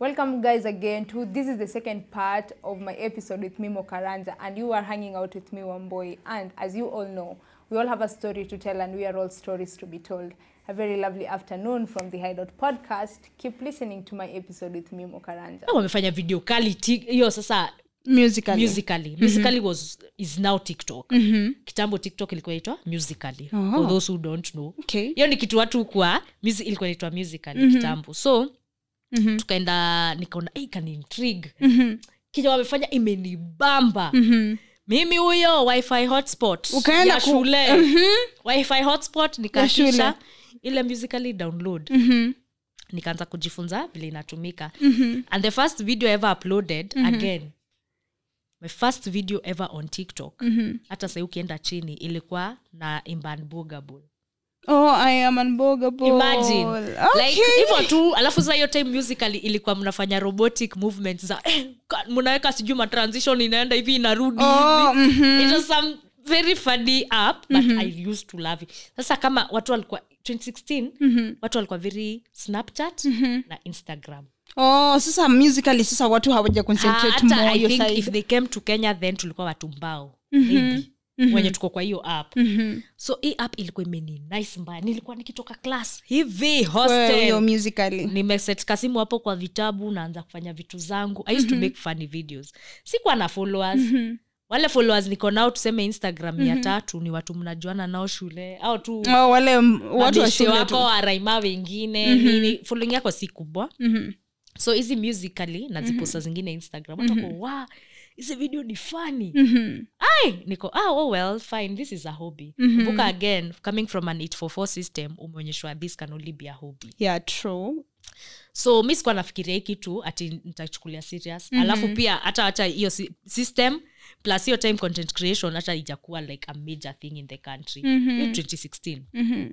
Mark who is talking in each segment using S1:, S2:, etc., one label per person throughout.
S1: Welcome, guys, again to this is the second part of my episode with Mimo Karanja, and you are hanging out with me, Wamboi. And as you all know, we all have a story to tell, and we are all stories to be told. A very lovely afternoon from the Hideout podcast. Keep listening to my episode with Mimo Karanja.
S2: wamefanya video kali hiyo sasa
S3: musically.
S2: Musically. Musically was is now tiktok. Kitambo tiktok ilikuwa inaitwa musically. For those who don't know.
S3: Okay.
S2: Hiyo ni kitu watu kwa music ilikuwa inaitwa musically kitambo. So tukaenda nikaona hey, mm-hmm. kija wamefanya imenibamba. Mimi huyo wifi hotspot
S3: Ukaenda
S2: ya shule. Wifi hotspot
S3: shule.
S2: ile musically download. Nikaanza kujifunza vile inatumika. And the first video ever uploaded again my first video ever on tiktok. Hata sai ukienda chini ilikuwa na imban bogable
S3: oh i am
S2: imagine.
S3: Okay.
S2: like hivyo tu alafu saa hiyo time musically ilikuwa mnafanya robotic movements za eh, mnaweka sijui matransition inaenda hivi inarudi
S3: oh, mm-hmm.
S2: it was some very funny app but i used to love it. Sasa kama watu walikuwa 2016 watu walikuwa very snapchat na instagram.
S3: Oh sasa musically sasa watu hawaja concentrate
S2: ha,
S3: more
S2: i think
S3: side.
S2: if they came to kenya then tulikuwa watu mbao. Maybe wenye tuko kwa hiyo app. So hii app ilikuwa imeni nice mbaya. Nilikuwa nikitoka class hivi
S3: Wewe
S2: hostel nimeset kasimu hapo kwa vitabu naanza kufanya vitu zangu. I used to make funny videos. Sikuwa na followers. Wale followers niko nao tuseme instagram mia tatu ni watu mnajuana nao shule. Au tu
S3: oh, wale watu wa shule
S2: wako waraima wengine. Nini following yako si kubwa.
S3: Mhm.
S2: so hizi musically naziposta zingine instagram. Watu wako wa hizi video ni funny
S3: Mhm.
S2: ai niko ah, oh well fine this is a hobby kumbuka again coming from an 844 system umeonyeshwa this can only be a hobby
S3: yeah true
S2: so mi sikuwa nafikiria hii kitu ati nitachukulia serious mm-hmm. alafu pia hata hata hiyo system plus hiyo time content creation hata ijakuwa like a major thing in the country mm-hmm. 2016
S3: Mhm.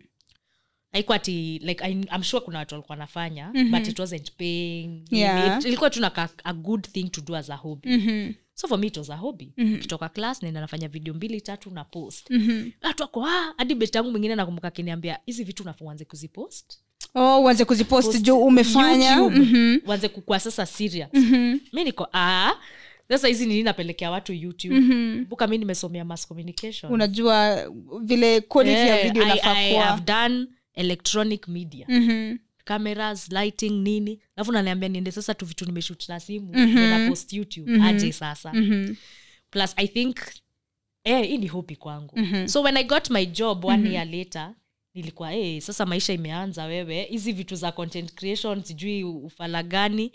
S2: haikuwa ati like I, i'm sure kuna watu walikuwa wanafanya mm-hmm. but it wasn't paying
S3: Yeah.
S2: Ilikuwa tu naka a good thing to do as a hobby
S3: Mhm.
S2: So for me it was a hobby mm-hmm. kitoka class naenda nafanya video mbili tatu na post
S3: Mhm.
S2: watu wako ah, hadi best yangu mwingine nakumbuka akiniambia hizi vitu nafaa uanze kuzipost
S3: oh uanze kuzipost juu umefanya Mhm.
S2: uanze kukua sasa serious
S3: Mhm.
S2: mi niko ah, sasa hizi nini napelekea watu youtube
S3: Mhm.
S2: buka mi nimesomea mass communication
S3: unajua vile quality ya
S2: Eh,
S3: video
S2: I- I have done electronic media
S3: Mhm.
S2: Cameras lighting nini alafu naniambia niende sasa tu vitu nimeshut na simu mm-hmm. post youtube mm-hmm. aje sasa
S3: mm-hmm.
S2: plus i think eh, hii ni hopi kwangu mm-hmm. so when i got my job one mm-hmm. year later nilikuwa hey, sasa maisha imeanza wewe hizi vitu za content creation sijui ufala gani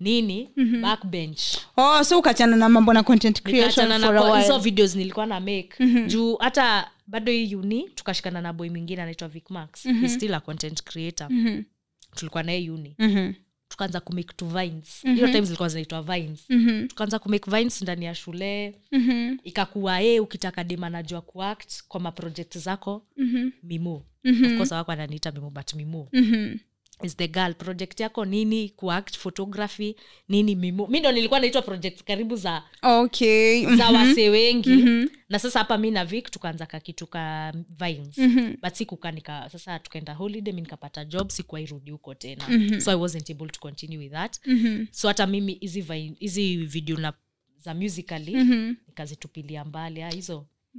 S2: nini mm-hmm. backbench
S3: oh so ukachana na mambo na content creation for a
S2: while. hizo videos nilikuwa na make mm-hmm. juu hata bado hii uni tukashikana na boy mwingine anaitwa vicmax He's still a content creator tulikuwa naye uni
S3: Mhm.
S2: tukaanza kumake to vines hiyo time zilikuwa zinaitwa vines
S3: Mhm.
S2: tukaanza kumake vines ndani ya shule
S3: Mhm.
S2: ikakuwa e ukitaka dem anajua kuact kwa maprojekt zako mm-hmm.
S3: mimu
S2: mm-hmm. course awako ananiita mimu but mimo
S3: Mhm.
S2: Is the girl. Project yako nini? Kuact photography nini mimo? Mi ndo nilikuwa naitwa project karibu za
S3: okay.
S2: za wase wengi. Na sasa hapa mi na vik tukaanza kakitu ka vines. But sikuka nika sasa tukaenda holiday mi nikapata job sikuwairudi huko tena. So i wasn't able to continue with that. So hata mimi hizi video na za musically nikazitupilia mbali ah,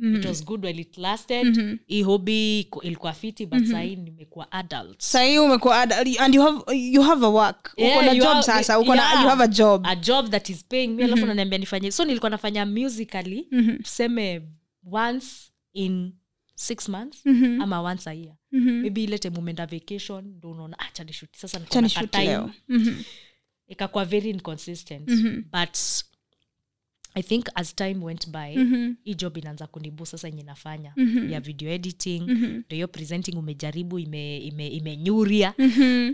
S2: hizo it was good while it lasted. Hii hobby ilikuwa fiti but sahii nimekuwa adult.
S3: Sahii umekuwa adult. And you have, you have a work. Uko na job
S2: have-
S3: sasa. Uko na
S2: yeah.
S3: you have a job.
S2: A job that is paying me. Alafu naniambia nifanye. So nilikuwa nafanya musically tuseme once in six months ama once a year. Maybe ile time umeenda vacation ndo unaona ah, chanishuti sasa niko na
S3: Chanishoot
S2: ka-time."
S3: leo. Mhm.
S2: ikakuwa very inconsistent. But i think as time went by hii job inaanza kunibu sasa enye nafanya ya video editing. Ndo hiyo presenting umejaribu imenyuria ime, imenyuria.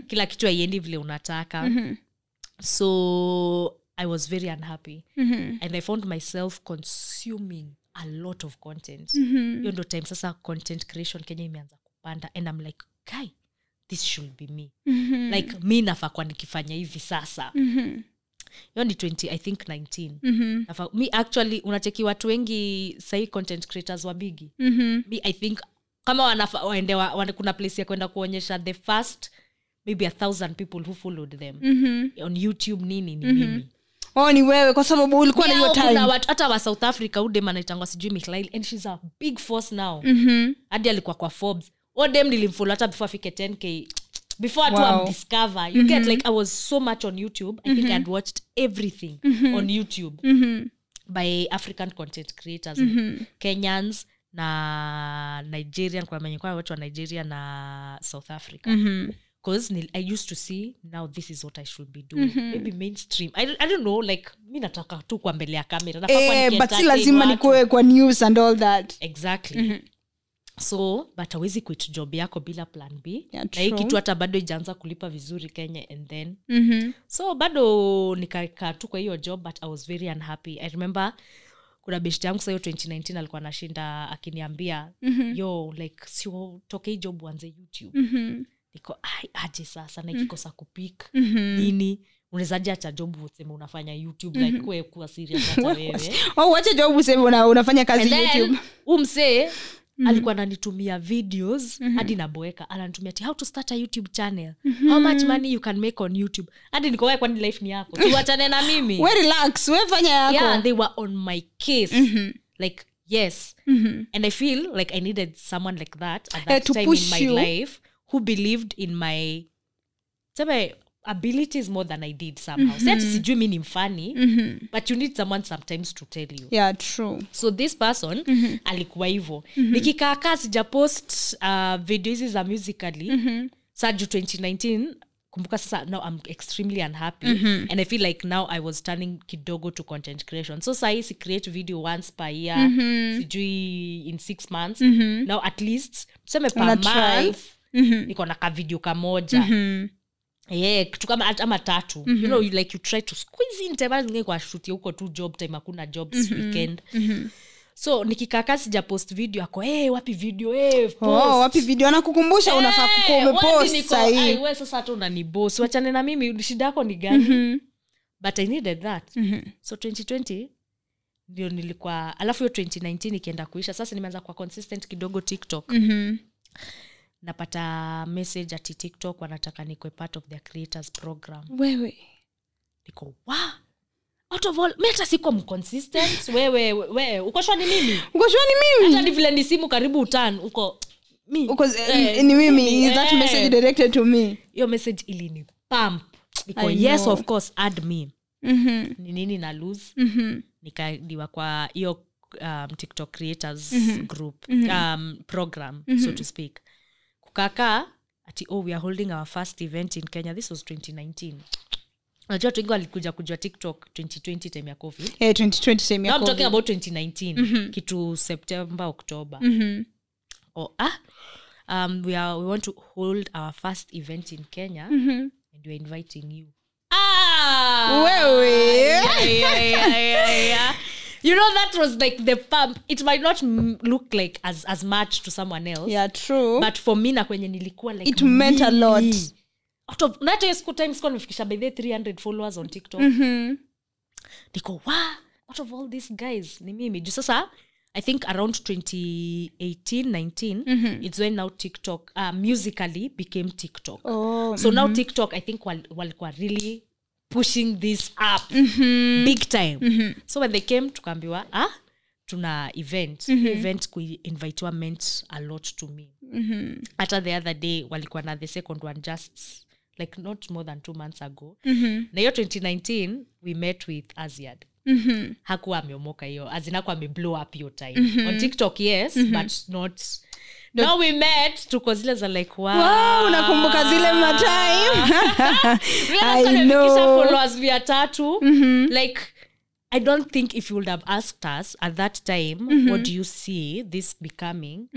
S2: kila kitu haiendi vile unataka. So i was very unhappy. And i found myself consuming a lot of content. Hiyo ndo time sasa content creation kenya imeanza kupanda. And i'm like kai this should be me. Like mi nafaa kwa nikifanya hivi sasa hiyo ni 20 i think 19 Nafaa- mi actually unacheki watu wengi sahii content creators wa bigi. Mi i think kama wanafa, waende wa, wa, kuna place ya kwenda kuonyesha the first maybe a thousand people who followed them. Mm-hmm. on youtube nini ni mm-hmm. mimi.
S3: Oh ni wewe kwa sababu ulikuwa na hiyo time.
S2: watu hata wa south africa udem anaitangwa sijui mihlail and shes a big force now. Mm-hmm. hadi alikuwa kwa forbes. Odem nilimfollow hata before afike 10k before
S3: wow.
S2: I'm discover you get like i was so much on youtube. I think I'd watched everything on youtube by african content creators kenyans na nigerian kwa mwenye kwa watu wa nigeria na south africa. Because i used to see now this is what i should be doing. Maybe mainstream. I, don't- I don't know like mi nataka tu kwa mbele ya kamera
S3: eh, but si lazima nikuwe kwa news and all that.
S2: Exactly so but awezi quit job yako bila plan b
S3: Yeah,
S2: na hii kitu hata bado ijaanza kulipa vizuri kenya and then
S3: mm-hmm.
S2: so bado nikakaa tu kwa hiyo job but i was very unhappy i remember kuna beshti yangu sahiyo 2019 alikuwa anashinda akiniambia mm-hmm. yo like sio toke hii job uanze youtube
S3: Mm-hmm.
S2: niko aje sasa naikikosa mm-hmm. kupik mm-hmm. nini unawezaje acha job useme unafanya youtube like kwe kuwa serious hata wewe
S3: au acha job useme una, unafanya kazi
S2: then,
S3: youtube
S2: huu msee alikuwa ananitumia videos hadi naboeka. Ananitumia ti how to start a youtube channel? How much money you can make on youtube? Hadi nikowae kwani life ni yako. Tuwachane na mimi.
S3: We relax we fanya yako.
S2: Yeah they were on my case. Like yes. And i feel like i needed someone like that at
S3: Eh,
S2: that
S3: yeah,
S2: time in my
S3: you.
S2: life who believed in my seme abilities more than i did somehow mm ati sijui mi ni mfani but you need someone sometimes to tell you
S3: yeah true
S2: so this person mm-hmm. alikuwa hivo mm-hmm. nikikaakaa sijapost uh, video hizi za musically mm-hmm. saju 2019 kumbuka sasa now i'm extremely unhappy mm-hmm. and i feel like now i was turning kidogo to content creation so sahii si create video once per year mm-hmm. sijui in six months mm-hmm. now at least tuseme per month mm-hmm. niko na kavideo kamoja mm-hmm yeah kitu kama ama tatu. Mm-hmm. you know you, like you try to squeeze in time zingine kwa shuti huko tu job time hakuna jobs mm-hmm. weekend. Mm-hmm. so nikikakaa sija post video ako hey, wapi video? Hey, post.
S3: oh, wapi video? Anakukumbusha unafaa kukuwa
S2: Eh,
S3: umepost sahii.
S2: we sasa hata unanibos wachane na mimi shida yako ni gani? But i needed that. So 2020 ndio nilikuwa alafu hiyo 2019 ikienda kuisha sasa nimeanza kuwa consistent kidogo tiktok napata message ati tiktok wanataka nikwe part of their creators program.
S3: Wewe.
S2: Niko wa out of all mi hata siko mconsistent. Wewe we ukoshwa ni mimi?
S3: Ukoshwa ni mimi?
S2: Hata vile ni simu karibu utan uko mi
S3: Uko-
S2: eh,
S3: ni mimi
S2: eh.
S3: is that
S2: eh.
S3: message directed to me?
S2: Hiyo message ilini pump.
S3: Niko
S2: yes
S3: know.
S2: of course add me.
S3: Mhm,
S2: ni nini na lose?
S3: Mhm,
S2: nikadiwa kwa hiyo um, tiktok creators group um, program so to speak kukakaa ati oh we are holding our first event in kenya. This was 2019 najua tuingi walikuja kujua tiktok 2020 time ya covid.
S3: 2020 same ya
S2: now I'm talking about 2019 kitu september october. Oh, ah, um, we, are, we want to hold our first event in kenya. And weare inviting you. Ah!
S3: Wewe.
S2: yeah, yeah, yeah, yeah, yeah. You know that was like the pump it might not look like as, as much to someone else.
S3: Yeah true.
S2: But for me na kwenye nilikuwa like
S3: It meant a lot.
S2: out of na hata hiyo siku time sikuwa nimefikisha by the 300 followers on tiktok. Niko wa out of all these guys ni mimi. Juu sasa i think around 2018 19 it's when now tiktok uh, musically became tiktok.
S3: Oh,
S2: so now tiktok i think wal- walikuwa really pushing this up big time. So when they came tukaambiwa ah tuna event. Mm event kuinvitiwa meant a lot to me. Hata the other day walikuwa na the second one just like not more than two months ago. Na hiyo 2019 we met with aziad. Hakuwa ameomoka hiyo. Azinako ameblow up hiyo time. On tiktok yes but not now we met tuko zile za like wow,
S3: wow unakumbuka zile matime know.
S2: followers like i don't think if you would have asked us at that time what do you see this becoming?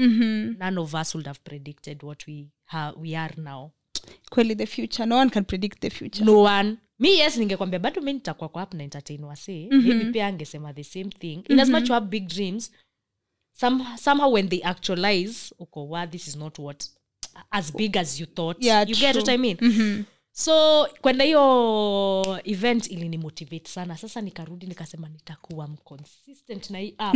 S2: None of us would have predicted what we, ha- we are now.
S3: Kweli the future. No one can predict the future.
S2: No one. Mi yes ningekwambia bado mi nitakuwa kwa hapa na entertain wase maybe pia angesema the same thing. In as much you have big dreams some, somehow when they actualize uko wa this is not what as big as you thought.
S3: Yeah,
S2: you get what i mean? So kwenda hiyo event ilinimotivate sana. Sasa nikarudi nikasema nitakuwa mconsistent na hii app.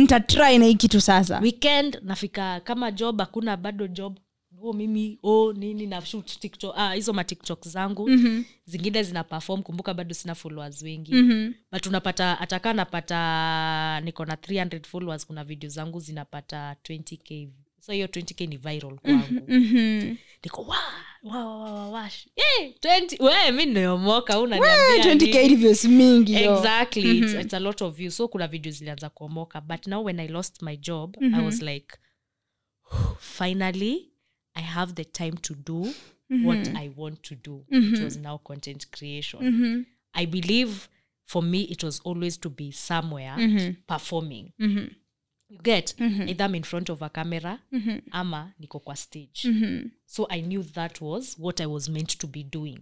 S3: Na hii kitu sasa.
S2: Weekend nafika kama job hakuna bado job oh, mimi oh, nini na shoot tiktok ah, hizo matiktok zangu mm-hmm. zingine zina perform kumbuka bado sina followers wengi mm-hmm. but unapata atakaa napata niko na 300 followers kuna video zangu zinapata 20k so hiyo 20k ni viral kwangu
S3: Mhm.
S2: niko wa wa wa wa wa wa hey, 20 we mi nimeomoka unaniambia
S3: 20k
S2: nini?
S3: videos mingi yo.
S2: exactly it's, it's a lot of views so kuna video zilianza kuomoka but now when i lost my job i was like finally i have the time to do what i want to do. Which was now content creation. I believe for me it was always to be somewhere performing. You get? Either I'm in front of a camera ama niko kwa stage. So i knew that was what i was meant to be doing.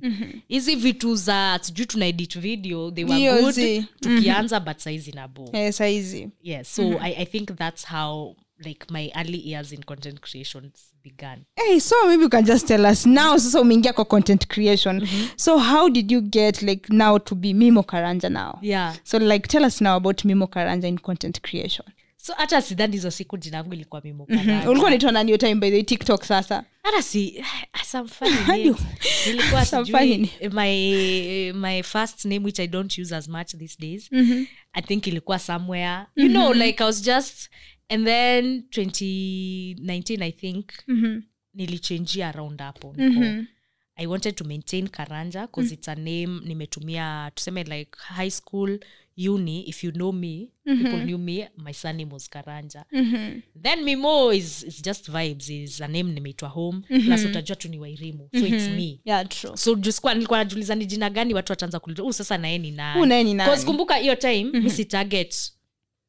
S2: Hizi vitu za sijui tuna edit video they were
S3: Ndio,
S2: good. tukianza but saizi na bo
S3: Eh, saizi.
S2: Yes so I, i think that's how like my early years in content creations began.
S3: Hey, so maybe you can just tell us now. Sasa umeingia kwa content creation. So how did you get like now to be mimo karanja now?
S2: Yeah.
S3: So like tell us now about mimo karanja in content creation.
S2: So hata sidhani hizo siku jinangu ilikuwa mimo mm-hmm.
S3: ulikuwa naitwa nani yo time by the tiktok sasa?
S2: Hata si some nilikuwa sijui my my first name which i don't use as much these days i think ilikuwa somewhere. You know like i was just and then 2019 i think nilichangia around hapo. Niko i wanted to maintain karanja bcause it's a name nimetumia tuseme like high school uni if you know me people knew me my surname was karanja. Then mimo is, is just vibes is a name nimeitwa home plus utajua tu ni wairimu so it's me.
S3: Yeah true.
S2: So jusikuwa nilikuwa najuliza ni jina gani watu wataanza kuliza huu sasa naye ni nani?" Kumbuka hiyo time mi si target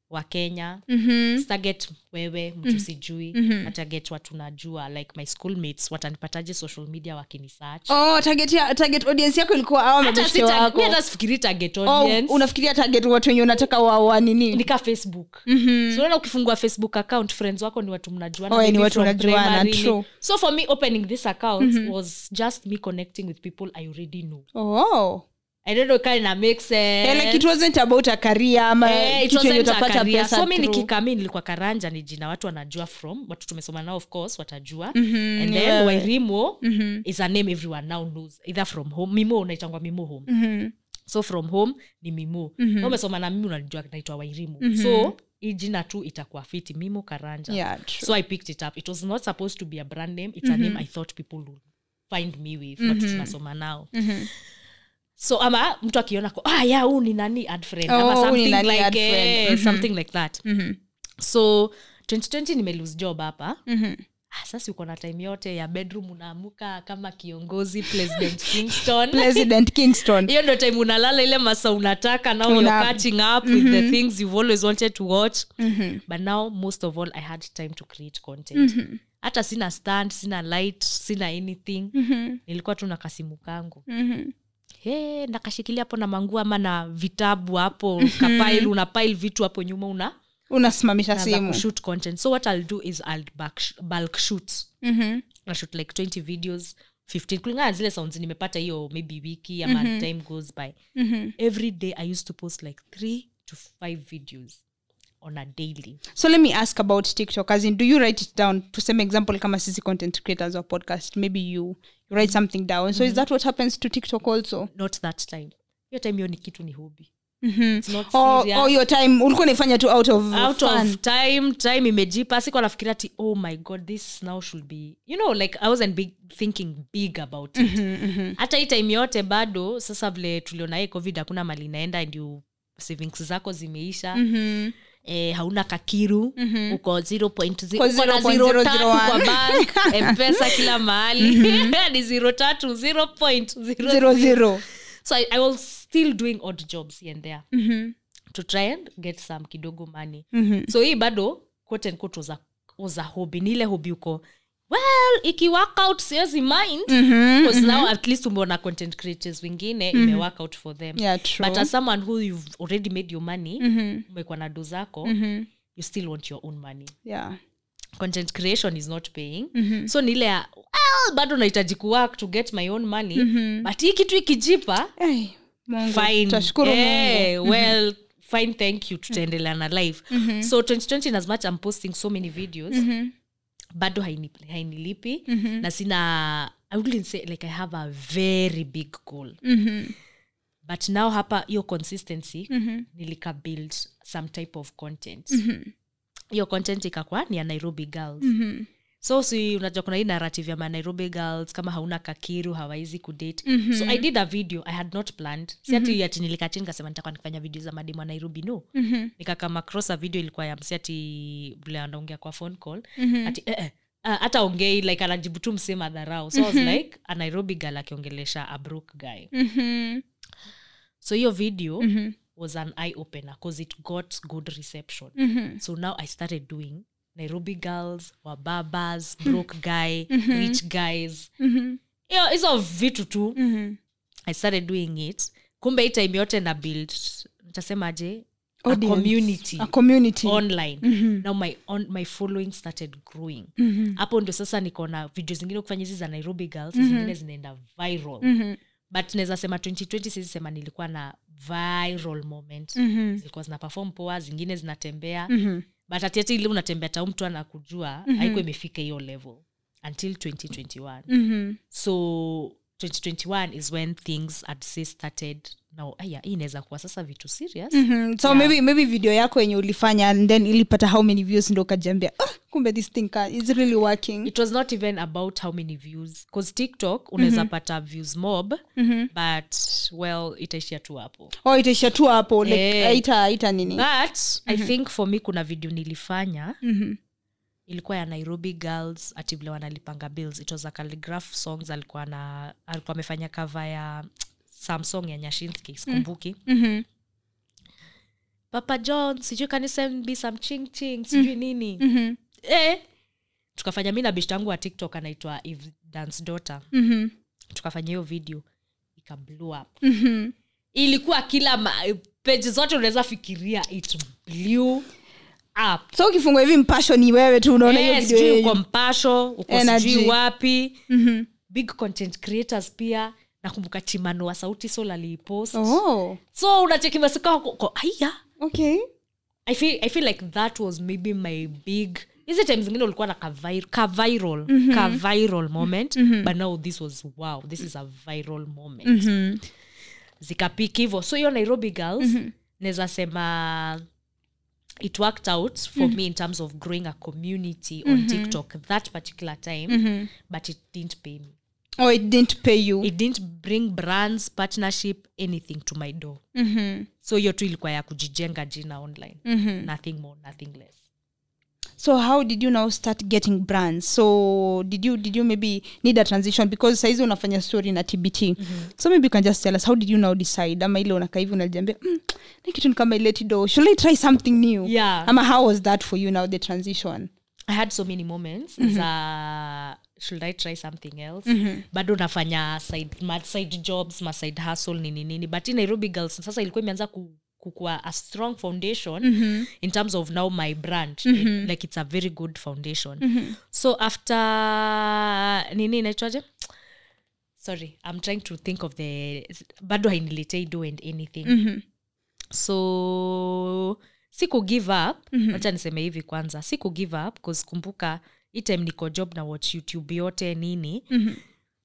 S2: wa kenya.
S3: Mhm.
S2: target wewe mtu sijui. Mm target watu najua like my schoolmates watanipataje social media wakinisearch?
S3: Oh target, ya, target audience yako ilikuwa awa
S2: hata
S3: mabeshte wako.
S2: hata sifikiri target
S3: oh, unafikiria target watu wenye unataka wa, wa nini?
S2: Nika facebook. Mm-hmm. so unaona ukifungua facebook account friends wako ni watu mnajuana
S3: Oh, ni watu mnajuana, true.
S2: so for me opening this account was just me connecting with people i already know
S3: oh
S2: i don't know kind of make sense.
S3: Like it wasn't about a career ama
S2: it wasn't
S3: utapata
S2: career.
S3: pesa
S2: so mi nikikami nilikuwa karanja ni jina watu wanajua from watu tumesoma nao of course watajua. And then
S3: wewe.
S2: wairimo is a name everyone now knows either from home mimo unaitangwa mimo home. So from home ni mimo umesoma na mimi unajua naitwa wairimu. So hii jina tu itakuwa fiti mimo karanja.
S3: Yeah, true.
S2: so i picked it up. It was not supposed to be a brand name it's a name i thought people would find me with watu tunasoma nao so ama mtu akiona ko ah ya huu ni nani adfriend
S3: Oh,
S2: ama something
S3: nani
S2: like,
S3: ad
S2: mm-hmm. something like that. So 2020 nimelose job hapa. Ah, sasa uko na time yote ya bedroom unaamuka kama kiongozi president kingston.
S3: President kingston.
S2: Hiyo ndo time unalala ile masa unataka now
S3: Una-
S2: you're catching up with the things you've always wanted to watch. But now most of all i had time to create content. Hata sina stand sina light sina anything. Nilikuwa tu na kasimu kangu Hey, nakashikilia hapo na manguo ama na vitabu hapo kapail una pile vitu hapo nyuma una
S3: unasimamisha
S2: naanza
S3: simu.
S2: kushoot content. So what i'll do is i'll bulk, bulk shoot.
S3: Mhm.
S2: I shoot like 20 videos 15 kulingana zile sounds nimepata hiyo maybe wiki ama time goes by. Every day i used to post like three to five videos on a daily.
S3: So let me ask about tiktok as in do you write it down? To some example kama sisi content creators or podcast. Maybe you, you write something down. So is that what happens to tiktok also?
S2: Not that time. Hiyo time hiyo ni kitu ni hobby. Mm-hmm. not
S3: or, or your time ulikuwa naifanya tu out of
S2: out
S3: fun.
S2: of time time imejipa. Sikuwa nafikiria ti oh my god this now should be you know like i wasn't big, thinking big about it. Hata hii time yote bado sasa vile tuliona hii covid hakuna mali inaenda and you savings zako zimeisha.
S3: Mhm.
S2: Eh, hauna kakiru mm-hmm. uko 0.0
S3: Kwa
S2: na
S3: 0.001.
S2: zero tatu kwa bank mpesa kila mahali ni 0.0
S3: zero zero
S2: so I, i was still doing odd jobs here and there
S3: Mhm.
S2: to try and get some kidogo money
S3: Mhm.
S2: so hii bado quote and quote was a, was a hobby ni ile hobby uko well ikiwork out siwezi mind
S3: Mhm.
S2: because now at least umeona content creators wengine mm-hmm. imework out for them
S3: Yeah, true.
S2: but as someone who you've already made your money
S3: Mhm.
S2: umekuwa na do zako
S3: Mhm.
S2: you still want your own money
S3: yeah
S2: content creation is not paying so ni ile ya well, bado nahitaji kuwork to get my own money but hii kitu ikijipa
S3: hey, Mungu.
S2: fine
S3: Tutashukuru
S2: Eh,
S3: Mungu.
S2: well fine thank you tutaendelea na live so 2020 in as much i'm posting so many videos bado haini- hainilipi na sina i wouldn't say like i have a very big goal. But now hapa hiyo consistency nilika build some type of content. Hiyo content ikakwa ni ya nairobi girls so si unajua kuna hii narrative ya manairobi girls kama hauna kakiru hawaizi kudate so i did a video i had not planned. Si ati ati nilikachini kasema nitakuwa nikifanya video za mademu wa nairobi no. Nikakama cross a video ilikuwa ya msi ati vile anaongea kwa phone call. Ati eh, eh, hata uh, ongei like anajibu tu msee madharau so I was like a nairobi girl akiongelesha a guy. So hiyo video was an eye opener because it got good reception. So now i started doing nairobi girls wababas broke guy rich guys. Hiyo- hizo vitu tu. I started doing it. Kumbe hii time yote na build nitasemaje a community.
S3: A community.
S2: Online. Now my, on, my following started growing. Hapo ndio sasa niko na video zingine kufanya hizi za nairobi girls zingine zinaenda viral. But naweza sema 2020 sisi sema nilikuwa na viral moment. Zilikuwa zina perform poa zingine zinatembea but atiati ile unatembea tau mtu anakujua haikuwa imefika hiyo level until 2021 so 2021 is when things had say started. Now aya hii inaweza kuwa sasa vitu serious.
S3: Mhm. so maybe, maybe video yako yenye ulifanya and then ilipata how many views ndo ukajiambia oh, kumbe this thing ka, is really working.
S2: It was not even about how many views bcause tiktok unaweza pata views mob but well itaishia tu hapo.
S3: Oh itaishia tu hapo like
S2: Eh.
S3: haita haita nini.
S2: But i think for me kuna video nilifanya ilikuwa ya nairobi girls ati vile wanalipanga bills it was a calligraph songs alikuwa na alikuwa amefanya kava ya samsong ya nyashinski sikumbuki
S3: Mhm.
S2: papa john sijui kanisembi some ching ching sijui nini
S3: Mhm.
S2: eh, tukafanya mi na beshte yangu wa tiktok anaitwa dance daughter
S3: Mhm.
S2: tukafanya hiyo video ika blow up
S3: Mhm.
S2: ilikuwa kila ma- page zote unaweza fikiria it blew up.
S3: So ukifungua hivi mpasho ni wewe tu unaona hiyo video
S2: uko mpasho uko sijui wapi.
S3: Mhm.
S2: big content creators pia. Nakumbuka chimano wa sauti sol aliipost.
S3: Oh.
S2: So unacheki masika
S3: okay.
S2: I feel, i feel like that was maybe my big hizi time zingine ulikuwa na ka, vir, ka viral ka viral moment but now this was wow this is a viral moment.
S3: Mm-hmm.
S2: zikapiki hivo so hiyo nairobi girls naweza sema it worked out for me in terms of growing a community on tiktok that particular time but it didn't pay me.
S3: Oh it didn't pay you?
S2: It didn't bring brands partnership anything to my door.
S3: Mhm.
S2: so hiyo tu ilikuwa ya kujijenga jina online. Nothing more nothing less
S3: so how did you now start getting brands? So did you did you maybe need a transition? Because saizi unafanya story na tbt so maybe you can just tell us how did you now decide? Ama ile unakaa hivi unajiambia mm, ni kitu ni kama iletido should i try something new?
S2: Yeah.
S3: ama how was that for you now the transition?
S2: I had so many moments za should i try something else? Bado nafanya side, ma side jobs ma side hustle nini nini. But in nairobi girls sasa ilikuwa imeanza ku kukua a strong foundation in terms of now my brand. It- like it's a very good foundation. So after nini inaitwaje? Sorry i'm trying to think of the bado hainiletei do and anything. So siku give up. Acha niseme hivi kwanza. Siku give up bcause kumbuka time niko job na watch youtube yote nini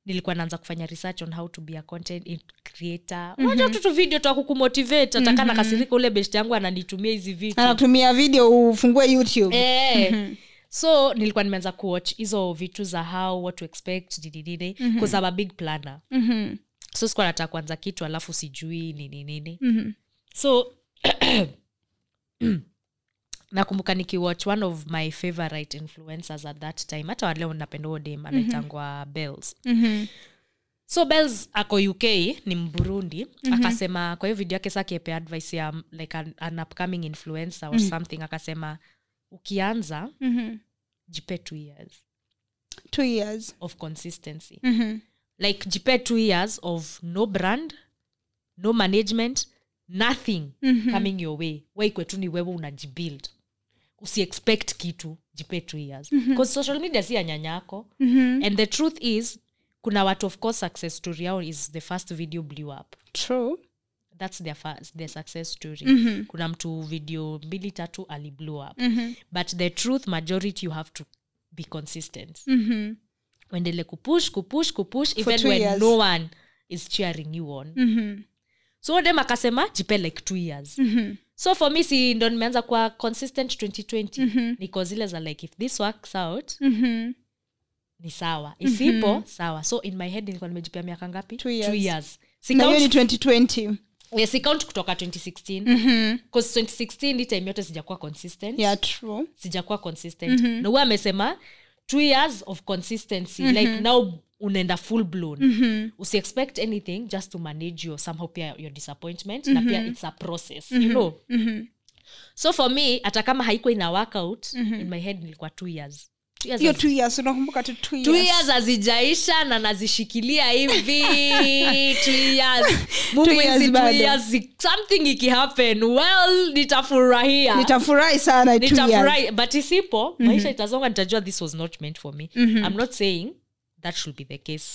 S2: nilikuwa naanza kufanya research on how to be a content creator. Unajua tu tu video twa kukumotivate ataka nakasirika ule best yangu ananitumia hizi vitu.
S3: Anatumia video ufungue youtube.
S2: Eh. so nilikuwa nimeanza kuwatch hizo vitu za how what to expect dididide I'm a big planner.
S3: Mhm.
S2: so sikuwa nataka kuanza kitu alafu sijui nini nini. So nakumbuka nikiwatch one of my favorite influencers at that time. Hata waleo napenda huo dem anaitangwa bells.
S3: Mhm.
S2: so bells ako uk ni mburundi. Akasema kwa hiyo video yake sa kiepe advice ya like an, an upcoming influencer or something akasema ukianza
S3: Mhm.
S2: jipe two years
S3: two years.
S2: of consistency.
S3: Mhm.
S2: like jipe two years of no brand no management nothing coming your way. Waikwetu ni wewe unajibuild usiexpect kitu jipe two years. Bcause social media si ya nyanyako. And the truth is kuna watu of course success story yao is the first video blew up.
S3: True.
S2: That's their, first, their success story. Kuna mtu video mbili tatu ali blow up. But the truth majority you have to be consistent.
S3: Mhm.
S2: uendele kupush kupush kupush even when
S3: years.
S2: no one is cheering you on.
S3: Mhm.
S2: so dem akasema jipe like two years.
S3: Mhm.
S2: So for me si ndo nimeanza kuwa consistent 2020 niko zile za like if this works out
S3: Mhm.
S2: ni sawa. Isipo sawa. So in my head nilikuwa nimejipia miaka ngapi?
S3: Two years,
S2: two years. Si
S3: na
S2: count,
S3: 2020
S2: Yes, count kutoka 2016
S3: mm
S2: -hmm. 2016 time yote sijakuwa consistent.
S3: Yeah true.
S2: Sijakuwa consistent. Na huwa amesema two years of consistency. Like now unaenda full blown. Usiexpect anything just to manage your somehow pia your disappointment na pia it's a process you know? So for me hata kama haikuwa ina workout in my head nilikuwa two years.
S3: Hiyo two years unakumbuka tu two
S2: two
S3: years?
S2: years hazijaisha na nazishikilia hivi. Two years. Mungu hizi two years something ikihappen well nitafurahia.
S3: Nitafurahi sana
S2: nitafurahi. But isipo maisha itazonga nitajua this was not meant for me. I'm not saying that should be the case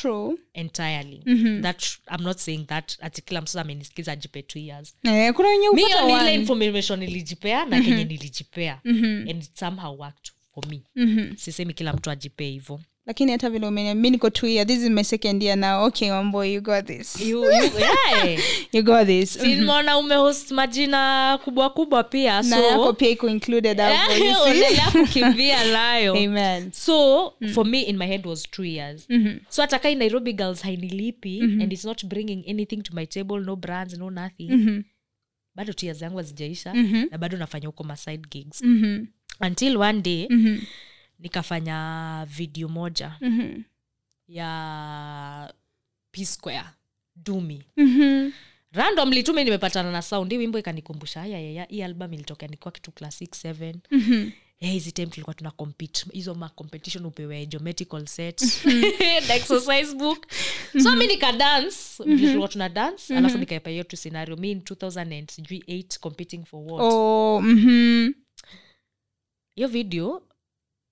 S3: true.
S2: entirely. That sh- i'm not saying that ati kila amenisikiza ajipe two years.
S3: Eh, kuna wenye
S2: mi
S3: upata
S2: hiyo ni ile
S3: one.
S2: information nilijipea na kenye nilijipea. And it somehow worked for me. Sisemi kila mtu ajipee hivo
S3: lakini hata vile umenia mi niko two year this is my second year now. Okay wamboy you got this.
S2: You- you- yeah.
S3: you got this.
S2: Si nimeona umehost majina kubwa kubwa pia
S3: na yako pia iko included hapo
S2: kukimbia nayo.
S3: Amen.
S2: So for me in my head was two years. So hata kai nairobi girls hainilipi and it's not bringing anything to my table no brands no nothing. Bado two years yangu hazijaisha na bado nafanya huko ma side gigs.
S3: Mhm.
S2: until one day
S3: Mhm.
S2: Nikafanya video moja
S3: Mhm.
S2: ya p square dumi.
S3: Mhm.
S2: randomly tu mi nimepatana na sound. Hii wimbo ikanikumbusha haya yaya hii album ilitokea nikuwa kitu class 6 7
S3: Mhm.
S2: Eh, hizi time tulikuwa tuna compete hizo ma competition upewe geometrical set na exercise book. So mi nika dance vile tulikuwa tuna dance alafu nikaepa hiyo tu scenario. Mi in 2000 and sijui 8 competing for what?
S3: Oh mhm.
S2: hiyo video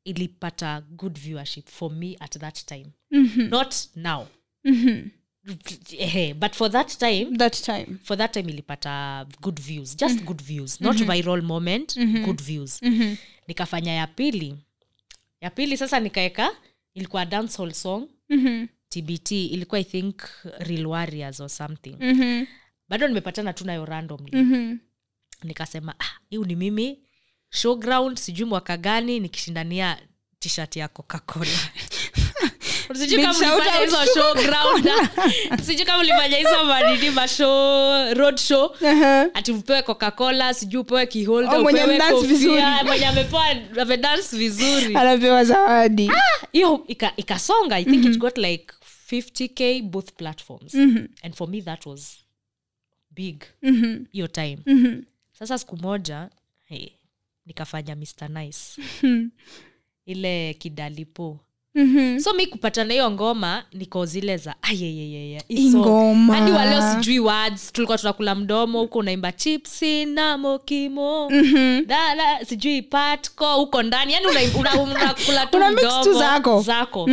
S2: ilipata good viewership for me at that time.
S3: Mhm.
S2: not now. Mm-hmm. But for that time
S3: that time.
S2: for that time ilipata good views just good views not viral moment good views.
S3: Mhm.
S2: nikafanya ya pili. Ya pili sasa nikaeka ilikuwa dancehall song.
S3: Mhm.
S2: tbt ilikuwa i think real warriors or something.
S3: Mhm.
S2: bado nimepatana tu nayo randomly.
S3: Mhm.
S2: nikasema ah, hiu ni mimi showground sijui mwaka gani nikishindania tshirt ya coca-cola. Sijui kama ulifanya hizo manini mashow road show.
S3: Aha.
S2: ati upewe coca-cola sijui upewe kiholda
S3: Oh,
S2: amepewa amedance vizuri.
S3: Anapewa zawadi.
S2: Hiyo ika- ikasonga. I think it got like 50k both platforms. And for me that was big. Hiyo mm-hmm. time.
S3: Mhm.
S2: sasa siku moja hey, nikafanya mr nice. Ile kidalipo.
S3: Mhm.
S2: so mi kupatana hiyo ngoma niko zile za hadi waleo sijui words tulikuwa tunakula mdomo huko unaimba chipsi na mokimo.
S3: Mhm.
S2: dala sijui patko huko ndani. Yani unakula una,
S3: Una tu
S2: mdomo.
S3: zako.
S2: zako.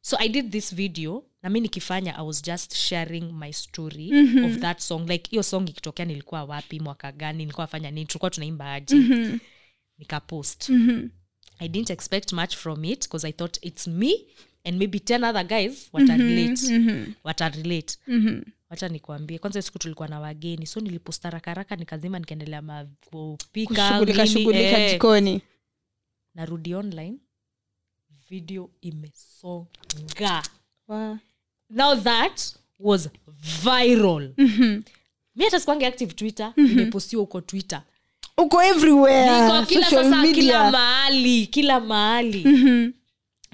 S2: So i did this video na mi nikifanya i was just sharing my story of that song. Like hiyo song ikitokea nilikuwa wapi mwaka gani nilikuwa fanya nini tulikuwa tunaimba aje nikapost
S3: Mhm.
S2: i didn't expect much from it because i thought it's me and maybe ten other guys watarelate
S3: Mhm.
S2: watarelate
S3: Mhm.
S2: wacha nikuambie kwanza siku tulikuwa na wageni so niliposta rakaraka nikazima nikaendelea ma- kupika
S3: kushughulika
S2: nini,
S3: shughulika
S2: eh.
S3: jikoni
S2: narudi online video imesonga
S3: Wow.
S2: now that was viral
S3: Mhm.
S2: mi hata sikuange active twitter nimepostiwa huko twitter
S3: uko everywhere.
S2: Niko kila
S3: social
S2: sasa
S3: media.
S2: kila mahali kila mahali.
S3: Mhm.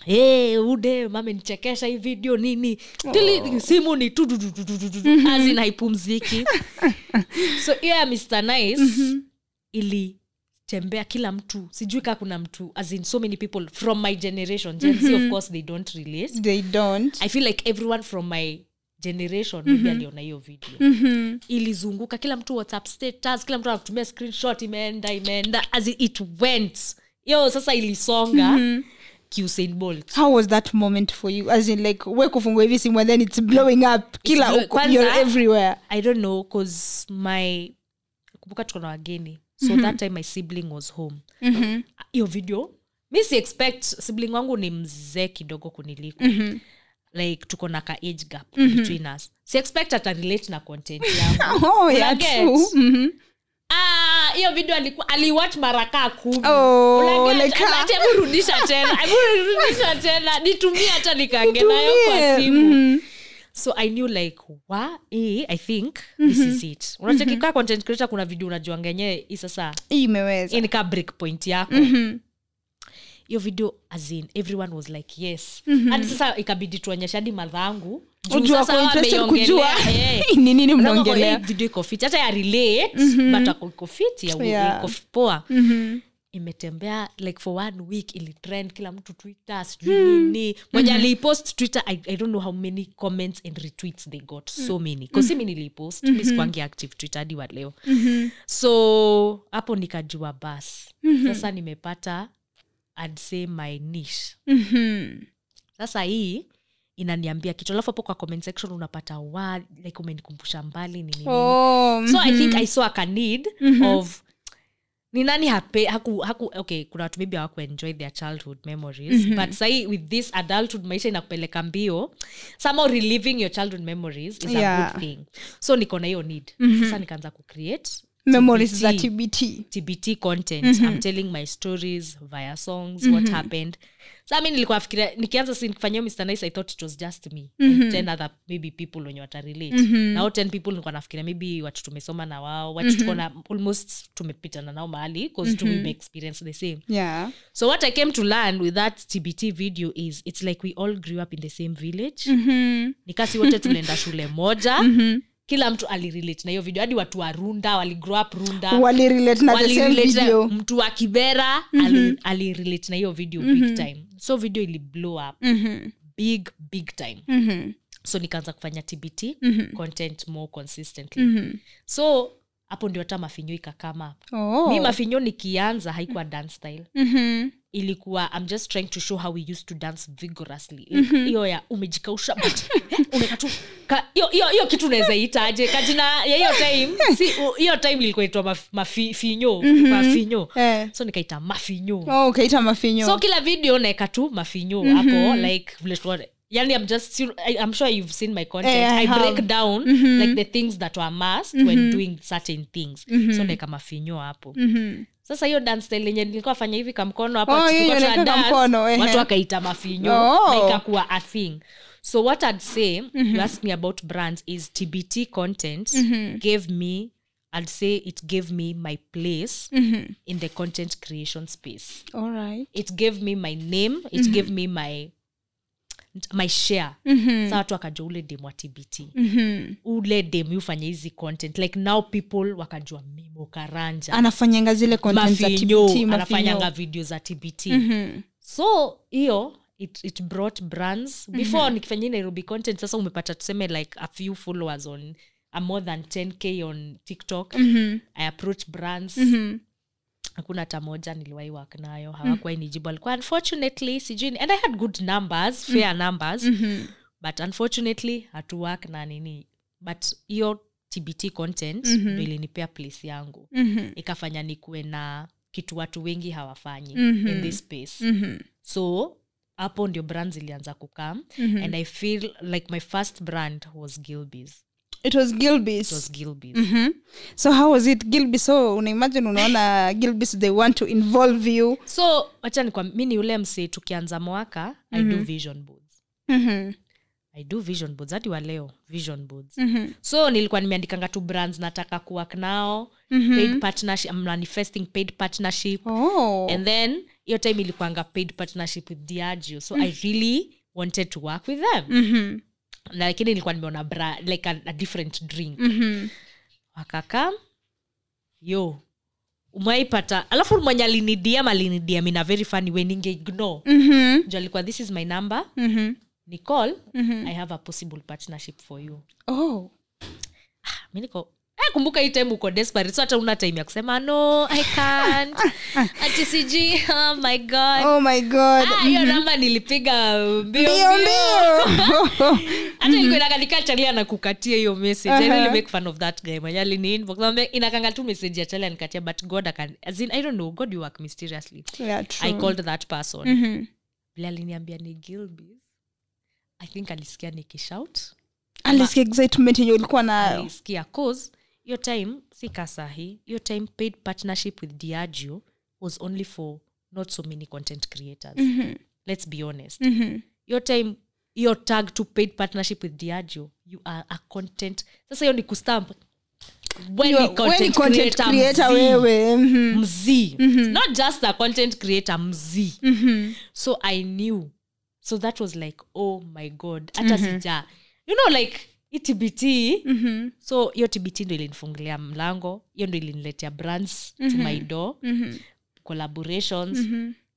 S2: hey, ude mamenichekesha hii video nini? Tili simu ni tu azin haipumziki. So hiyo ya mr nice ilitembea kila mtu. Sijui kaa kuna mtu as in so many people from my generation. Gen z of course they don't relate
S3: they don't.
S2: I feel like everyone from my generation maybe aliona hiyo video.
S3: Mhm.
S2: ilizunguka kila mtu whatsapp status kila mtu anakutumia screenshot imeenda imeenda as it went. Yo sasa ilisonga kiusain bolt.
S3: How was that moment for you? As in like we kufungua hivi simu and then it's blowing up. Kila
S2: blow-
S3: you're everywhere.
S2: I don't know cause my kumbuka tuko na wageni. So that time my sibling was home.
S3: Mhm.
S2: hiyo video mi si expect sibling wangu ni mzee kidogo kuniliko. Mm-hmm like tuko na ka age gap mm-hmm. between us. Si expect ata relate na content yangu.
S3: Oh, yeah, true. Mhm.
S2: Ah, hiyo video aliku- aliwatch mara kaa kumi.
S3: Oh, ah.
S2: tena rudisha tena. Nitumie hata nikange nayo kwa simu.
S3: Mm-hmm.
S2: so i knew like wa eh, i think this is it. Unachekikaa content creator kuna video unajuangenye sasa
S3: imeweza.
S2: ni ka break point yako.
S3: Mhm.
S2: Hiyo video azin everyone was like yes. Hadi sasa ikabidi tuonyesha hadi madhangu eh. "Eh, iko hata ya relate but ako iko fit? Ya
S3: Yeah.
S2: iko poa.
S3: Mhm.
S2: imetembea like for one week ilitrend kila mtu twitter sijui nini. Mwenye aliipost twitter I, i don't know how many comments and retweets they got. So many. Kasi mi niliipost mm-hmm. miskwangi active twitter hadi wa leo. So hapo nikajua bas. Sasa nimepata I'd say my niche.
S3: Mhm.
S2: sasa hii inaniambia kitu. Alafu hapo kwa comment section unapata wa like umenikumbusha mbali nini.
S3: Oh,
S2: so i think i saw a need of ni nani hape, haku, haku, okay kuna watu maybe hawaku enjoy their childhood memories but sahi with this adulthood maisha inakupeleka mbio somehow reliving your childhood memories is a good thing. So niko na hiyo need. Sasa nikaanza kucreate
S3: memories za
S2: TBT
S3: tbt
S2: tbt content. I'm telling my stories via songs what happened. Sa mi nilikuwa nafikiria nikianza si nikifanyia mr nice i thought it was just me. And ten other maybe people wenye watarelate -hmm. hao 10 people nilikuwa nafikiria maybe watu tumesoma na wao watu tuko na almost tumepitana nao mahali bcause tume experience the same.
S3: Yeah.
S2: So what i came to learn with that tbt video is it's like we all grew up in the same village.
S3: Mhm.
S2: nikasi wote tulienda shule moja kila mtu alirelate na hiyo video. Hadi watu wa runda waligrow up runda.
S3: Walirelate na the same video.
S2: mtu wa kibera ali- alirelate na hiyo video big time. So video ili blow up.
S3: Mhm.
S2: big big time.
S3: Mhm.
S2: so nikaanza kufanya tbt content more consistently.
S3: Mhm.
S2: so hapo ndio hata mafinyo ikakama
S3: Oh.
S2: mi mafinyo nikianza haikuwa dance style.
S3: Mhm.
S2: Ilikuwa i'm just trying to show how we used to dance vigorously. Like, hiyo ya umejikausha but unaweka hiyo kitu unaweza itaje kajina ya hiyo time si hiyo time ilikuwa itwa maf- mafinyo mafinyo
S3: yeah.
S2: so nikaita mafinyo
S3: Oh, ukaita mafinyo
S2: so kila video naeka tu mafinyo hapo like vile yani i'm just I, i'm sure you've seen my content.
S3: Yeah, I
S2: i break down like the things that were must when doing certain things. So like mafinyo hapo.
S3: Mhm.
S2: sasa hiyo dance style yenye nilikuwa fanya hivi kamkono hapa
S3: Oh, ehe.
S2: watu wakaita mafinyo
S3: Oh.
S2: na ikakuwa a thing. So what i'd say you asked me about brands is tbt content gave me i'd say it gave me my place in the content creation space.
S3: All right.
S2: it gave me my name it gave me my my share. Sa watu wakajua ule dem wa tbt
S3: Mhm.
S2: ule dem ufanya hizi content. Like now people wakajua mimo karanja.
S3: Anafanyanga zile
S2: mafinyo
S3: TBT,
S2: anafanyanga video za tbt
S3: Mhm.
S2: so hiyo it, it brought brands. Before nikifanyia nairobi content sasa umepata tuseme like a few followers on a more than 10k on tiktok.
S3: Mhm.
S2: i approach brands.
S3: Mhm.
S2: Hakuna hata moja niliwahi work nayo hawakuwahi nijibu alikuwa unfortunately sijui and i had good numbers fair numbers
S3: Mhm.
S2: but unfortunately hatuwak na nini but hiyo tbt content
S3: Mhm.
S2: ndo ilinipea place yangu
S3: Mhm.
S2: ikafanya nikuwe na kitu watu wengi hawafanyi
S3: Mhm.
S2: in this space
S3: Mhm.
S2: so hapo ndio brand zilianza kukam
S3: Mhm.
S2: and i feel like my first brand was gilbys
S3: it was
S2: it
S3: gilbis
S2: was gilbys
S3: Mhm. so how was it gilbis? So unaimagine unaona gilbis they want to involve you.
S2: So wachani kwa mi ni ule msee tukianza mwaka i do vision boards.
S3: Mhm.
S2: i do vision boards hadi wa leo vision boards.
S3: Mhm.
S2: so nilikuwa nimeandikanga tu brands nataka kuwork nao paid partnership I'm manifesting paid partnership.
S3: Oh.
S2: And then hiyo time ilikuanga paid partnership with diageo. So i really wanted to work with them.
S3: Mhm.
S2: Na lakini nilikuwa nimeona bra like a, a different drink
S3: Mhm.
S2: wakakam yo umaipata alafu mwenye alinidiam alinidiam in a very funny way ningeignore
S3: Mhm.
S2: ju alikuwa this is my number
S3: Mhm.
S2: ni
S3: mm-hmm.
S2: i have a possible partnership for you
S3: oh
S2: mi niko eh, kumbuka hii time uko desperate. So hata una time ya kusema no i can't. Ati sijui oh my god.
S3: Oh my god.
S2: Ah, hiyo namba nilipiga mbio
S3: mbio
S2: mbio. hata ilikuwa inakanika na kukatia hiyo message. I
S3: Aha.
S2: really make fun of that guy. Mwenye alini inbox inakanga tu message ya chalia nikatia but god akan as in i don't know god you work mysteriously.
S3: Yeah,
S2: i called that person.
S3: Mhm.
S2: vile aliniambia ni gilbis i think alisikia nikishout.
S3: Alisikia excitement yenye ulikuwa nayo.
S2: Alisikia cause hiyo time si kasahi your time paid partnership with diagio was only for not so many content creators. Let's be honest.
S3: Mm-hmm.
S2: your time your tag to paid partnership with diagio you are a content sasa hiyo ni kustamp. When
S3: You
S2: ni
S3: are-
S2: content
S3: when content
S2: creator
S3: creator
S2: mzii.
S3: wewe mhm.
S2: mzii not just a content creator mzii so i knew. So that was like oh my god. Hata sija. You know like itbt
S3: Mhm.
S2: so hiyo tbt ndo ilinifungulia mlango hiyo ndo iliniletea brands to my door. Collaborations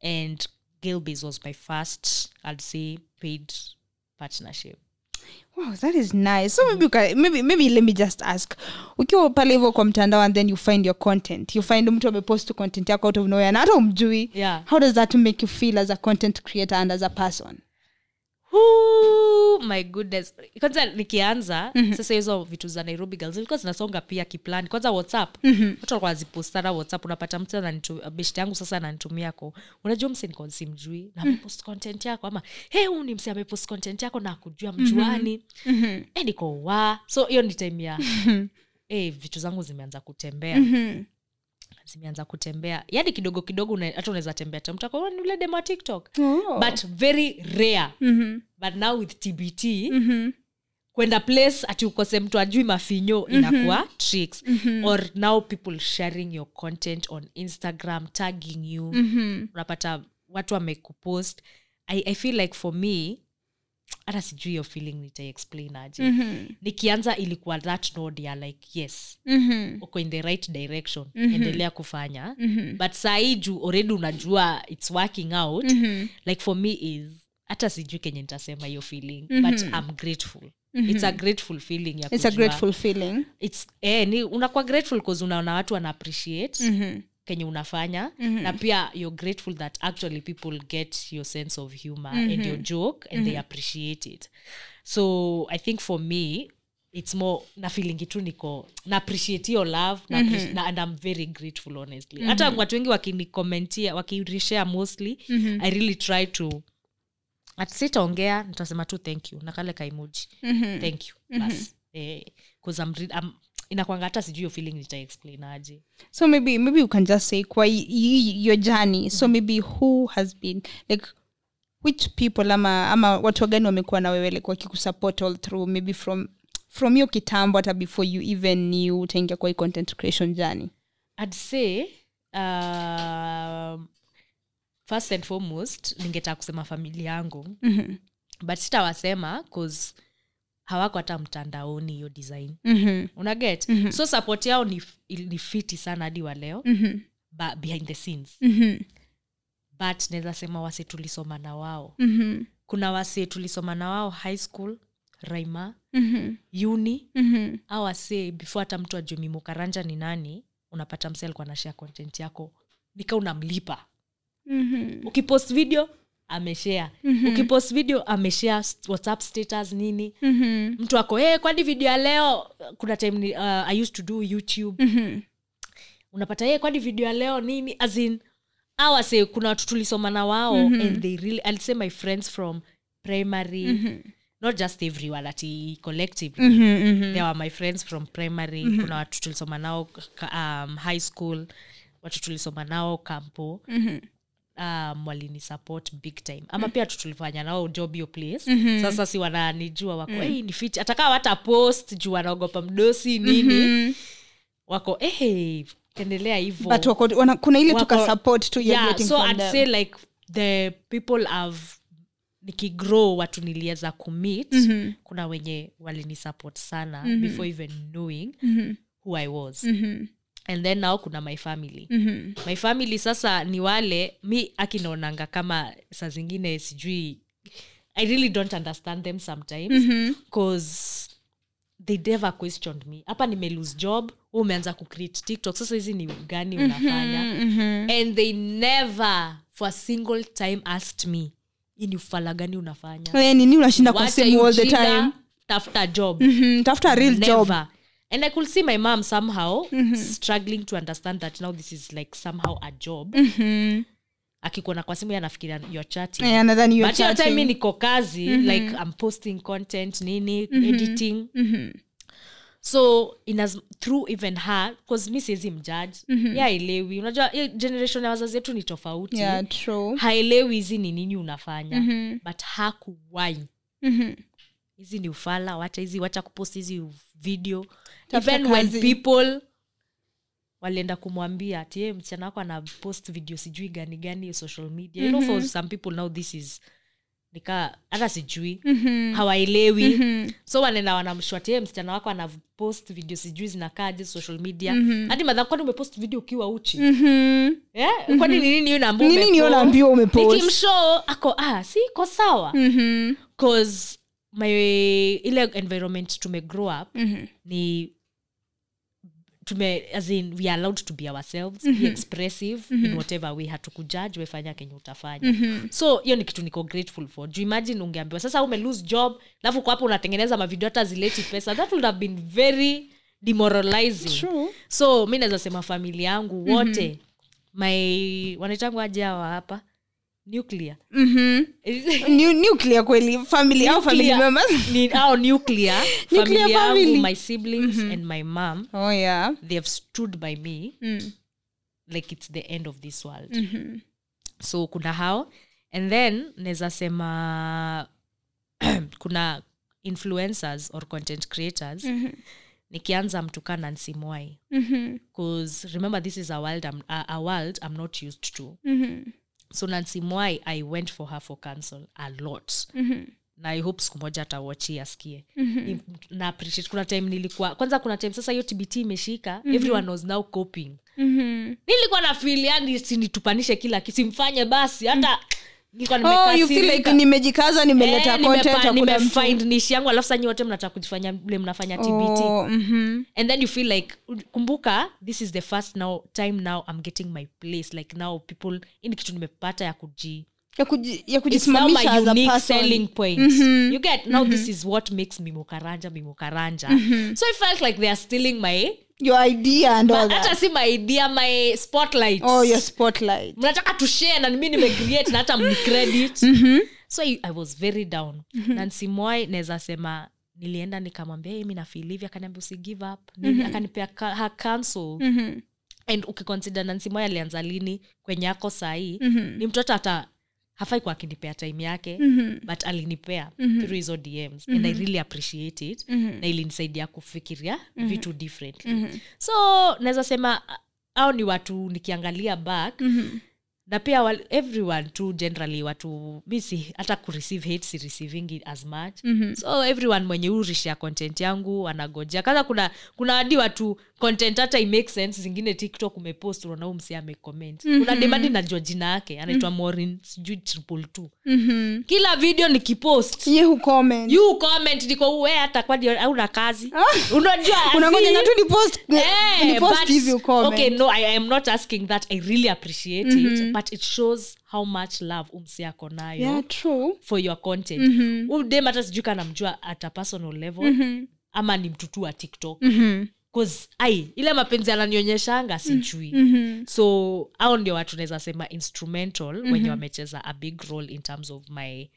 S2: and gilbys was my first i'd say paid partnership.
S3: Wow that is nice. So maybe, can, maybe, maybe let me just ask. Ukiwa pale hivyo kwa mtandao and then you find your content. You find mtu amepost content yako out of nowhere na hata umjui
S2: yeah.
S3: How does that make you feel as a content creator and as a person
S2: My goodness. Kwanza nikianza sasa hizo vitu za nairobi girls zilikuwa zinasonga pia kiplani kwanza whatsapp watu walikuwa wanazipostana whatsapp unapata mtu beshte yangu sasa ananitumia ko unajua mse niko simjui na amepost content yako ama he huu ni mse amepost content yako na akujua mjuani. E niko wa. So hiyo ni time ya e, vitu zangu zimeanza kutembea zimeanza kutembea. Yani kidogo kidogo hata unaweza tembea tamtako ni ule demo wa tiktok.
S3: Oh.
S2: but very rare.
S3: Mhm.
S2: but now with tbt
S3: Mhm.
S2: kwenda place ati ukose mtu ajui mafinyo inakuwa tricks. Or now people sharing your content on instagram tagging you.
S3: Mhm.
S2: unapata watu wamekupost. I, i feel like for me hata sijui hiyo feeling nitaexplain aje.
S3: -hmm.
S2: nikianza ilikuwa that node ya like yes.
S3: Mhm.
S2: uko in the right direction. Endelea kufanya. But sahii juu already unajua its working out. Like for me is hata sijui kenye nitasema hiyo feeling but i'm grateful. It's a grateful feeling ya
S3: it's a grateful feeling.
S2: It's eh, ni unakuwa grateful cause unaona watu wana appreciate.
S3: Mhm.
S2: Kenye unafanya. Na pia you're grateful that actually people get your sense of humor and your joke and they appreciate it. So i think for me it's more na feelingi tu niko na appreciate your love na appreci- na, and i'm very grateful honestly. Hata watu wengi wakinikomentia wakireshare mostly i really try to at sitaongea nitasema tu thank you na kale -hmm. thank you. Bas. Eh, I'm I'm- inakwanga hata sijui feeling nitaexplain aje
S3: so maybe maybe you can just say kwa your journey mm-hmm. so maybe who has been like which people ama ama watu wagani wamekuwa na wewe like wakikusupport all through maybe from from hiyo kitambo hata before you even knew utaingia kwa hii content creation journey
S2: i'd say uh, first and foremost ningetaka kusema familia yangu
S3: Mhm.
S2: but sitawasema cause hawako hata mtandaoni hiyo design
S3: Mhm.
S2: unaget so support yao ni, ni fiti sana hadi wa leo
S3: Mhm.
S2: ba, behind the scenes
S3: Mhm.
S2: but naweza sema wase tulisoma na wao
S3: Mhm.
S2: kuna wase tulisoma na wao high school raima
S3: Mhm.
S2: uni
S3: Mhm.
S2: au wase before hata mtu ajue mimokaranja ni nani unapata mse alikuwa anashare content yako nika unamlipa
S3: Mhm.
S2: ukipost video ameshare ukipost video ameshare whatsapp status nini
S3: Mhm.
S2: mtu ako hey, kwani video ya leo kuna time ni, uh, i used to do youtube
S3: Mhm.
S2: unapata hey, kwani video ya leo nini as in awase kuna watu tulisoma na wao and they really i'll say my friends from primary not just everyone ati collectively
S3: Mhm. Mhm.
S2: there were my friends from primary mm-hmm. kuna watu tulisoma nao um, high school watu tulisoma nao kampo
S3: Mhm.
S2: Um, walini support big time ama pia tu tulifanya nao job hiyo place mm-hmm. sasa si wananijua wako mm-hmm. hey, ni fit atakaa wata post juu wanaogopa mdosi nini mm-hmm. wako hey, endelea hivo
S3: kuna ile
S2: Wako-
S3: tu
S2: yeah, so i'd
S3: them.
S2: say like the people have nikigrow watu niliweza kumit
S3: Mhm.
S2: kuna wenye walinisupport sana before even knowing
S3: Mhm.
S2: who i was
S3: Mhm.
S2: And then now kuna my family.
S3: Mhm.
S2: my family sasa ni wale mi akinaonanga kama saa zingine sijui i really don't understand them sometimes
S3: because
S2: mm-hmm. they never questioned me. Hapa nime lose job umeanza kucreate tiktok. Sasa hizi ni gani unafanya? And they never for a single time asked me hii ni ufala gani unafanya?
S3: Hey, nini unashinda kwa simu all the time?
S2: tafuta job?
S3: Mhm, tafuta real
S2: never. job and i could see my mom somehow struggling to understand that now this is like somehow a job. Akikuona kwa simu yeye anafikiria you're chatting.
S3: Eh, nadhani you're
S2: but hiyo time mi niko kazi like i'm posting content nini editing. So inas, through even her bcause mi siwezi mjaji mm aelewi unajua generation ya wazazi yetu ni tofauti.
S3: Yeah, true.
S2: haelewi hizi ni nini unafanya. But hakuwai hizi ni ufala wacha hizi wacha kupost hizi video
S3: Tafuta
S2: even when
S3: kazi.
S2: people walienda kumwambia ati "Eh, msichana wako ana post video sijui gani gani social media you know for some people now this is nika hata sijui hawaelewi so wanaenda wanamshwatie msichana wako ana post video sijui zinakaaje social media hadi madha kwani umepost video ukiwa uchi
S3: Mhm.
S2: yeah? kwani ni nini hiyo naambiwa umepost? ako ah si iko sawa
S3: Mhm.
S2: cause my ile environment tumegrow up mm-hmm. ni tume as in we are allowed to be ourselves be expressive in whatever way hatukujudge wefanya kenye utafanya. So hiyo ni kitu niko grateful for. Juu imagine ungeambiwa sasa ume lose job alafu kwa hapo unatengeneza mavideo hata zileti pesa. That would have been very demoralizing.
S3: True.
S2: so mi naweza sema familia yangu wote my wanaitangu aje hawa hapa nuclear.
S3: Mhm. New, nuclear kweli family au family
S2: Nuclear.
S3: members.
S2: Ni- au nuclear.
S3: Nuclear
S2: family yangu my siblings and my mom
S3: oh yeah.
S2: they have stood by me
S3: Mm.
S2: like it's the end of this world. So kuna hao. And then naweza sema kuna influencers or content creators. Nikianza mtuka nancy mwai
S3: Mhm.
S2: because remember this is a world I'm, a, a world i'm not used to.
S3: Mhm.
S2: So nancy mwai i went for her for council a lot
S3: Mhm.
S2: na i hope siku moja atawachi askie mm-hmm. na appreciate kuna time nilikuwa kwanza kuna time sasa hiyo tbt imeshika everyone was now coping
S3: Mhm.
S2: nilikuwa na feel yani sinitupanishe kila kisimfanye basi hata nilikuwa
S3: oh you feel like nimejikaza nimeleta
S2: Eh, nimefind yangu alafu sanyi wote mnataka kujifanya vile mnafanya tbt
S3: oh, mhm.
S2: and then you feel like kumbuka this is the first now time now i'm getting my place. Like now people ini kitu nimepata ya kuji
S3: ya, kuji, ya
S2: it's now my
S3: kujisimamisha as a
S2: unique
S3: person.
S2: selling point. You get now this is what makes mimokaranja mimokaranja. Mm-hmm. so i felt like they are stealing my
S3: your idea and all
S2: hata si my idea my spotlight
S3: oh your spotlight
S2: mnataka tushare na mi nimecreate na hata mnicredit. So I, i was very down. Nancy moy naweza sema nilienda nikamwambia hey, mi nafeel hivi akaniambia usi give up. Nini akanipea ka, her counsel.
S3: Mhm.
S2: and ukiconsider nansi moy alianza lini kwenye ako sahii ni mtoto hata hafai kwa akinipea time yake but alinipea through hizo dms and i really appreciate it. Na ilinisaidia kufikiria vitu differently. So naweza sema au ni watu nikiangalia back na pia wal, everyone tu generally watu misi hata kureceive hate si receiving as much. Mm-hmm. so everyone mwenye urishia content yangu anagojea kaza kuna kuna hadi watu content hata imake sense zingine tiktok umepost unaona huu msi amecomment. Mm-hmm. kuna demandi najua jina yake anaitwa mm-hmm. morin sijui triple t
S3: mm-hmm.
S2: kila video nikipost
S3: ye hucomment
S2: you comment niko uwe hata kwani auna kazi? Unajua
S3: unangoja tu ni post
S2: Eh,
S3: ni post
S2: but- okay no I, I am not asking that i really appreciate it but it shows how much love umsi ako nayo
S3: yeah true.
S2: for your content. Mm-hmm. udem hata sijui kanamjua at a personal level mm-hmm. ama ni mtutu wa tiktok. Mm-hmm. Ai ile mapenzi ananionyeshanga sijui.
S3: Mhm.
S2: so au ndio watu naweza sema instrumental mm-hmm. wenye wamecheza a big role in terms of my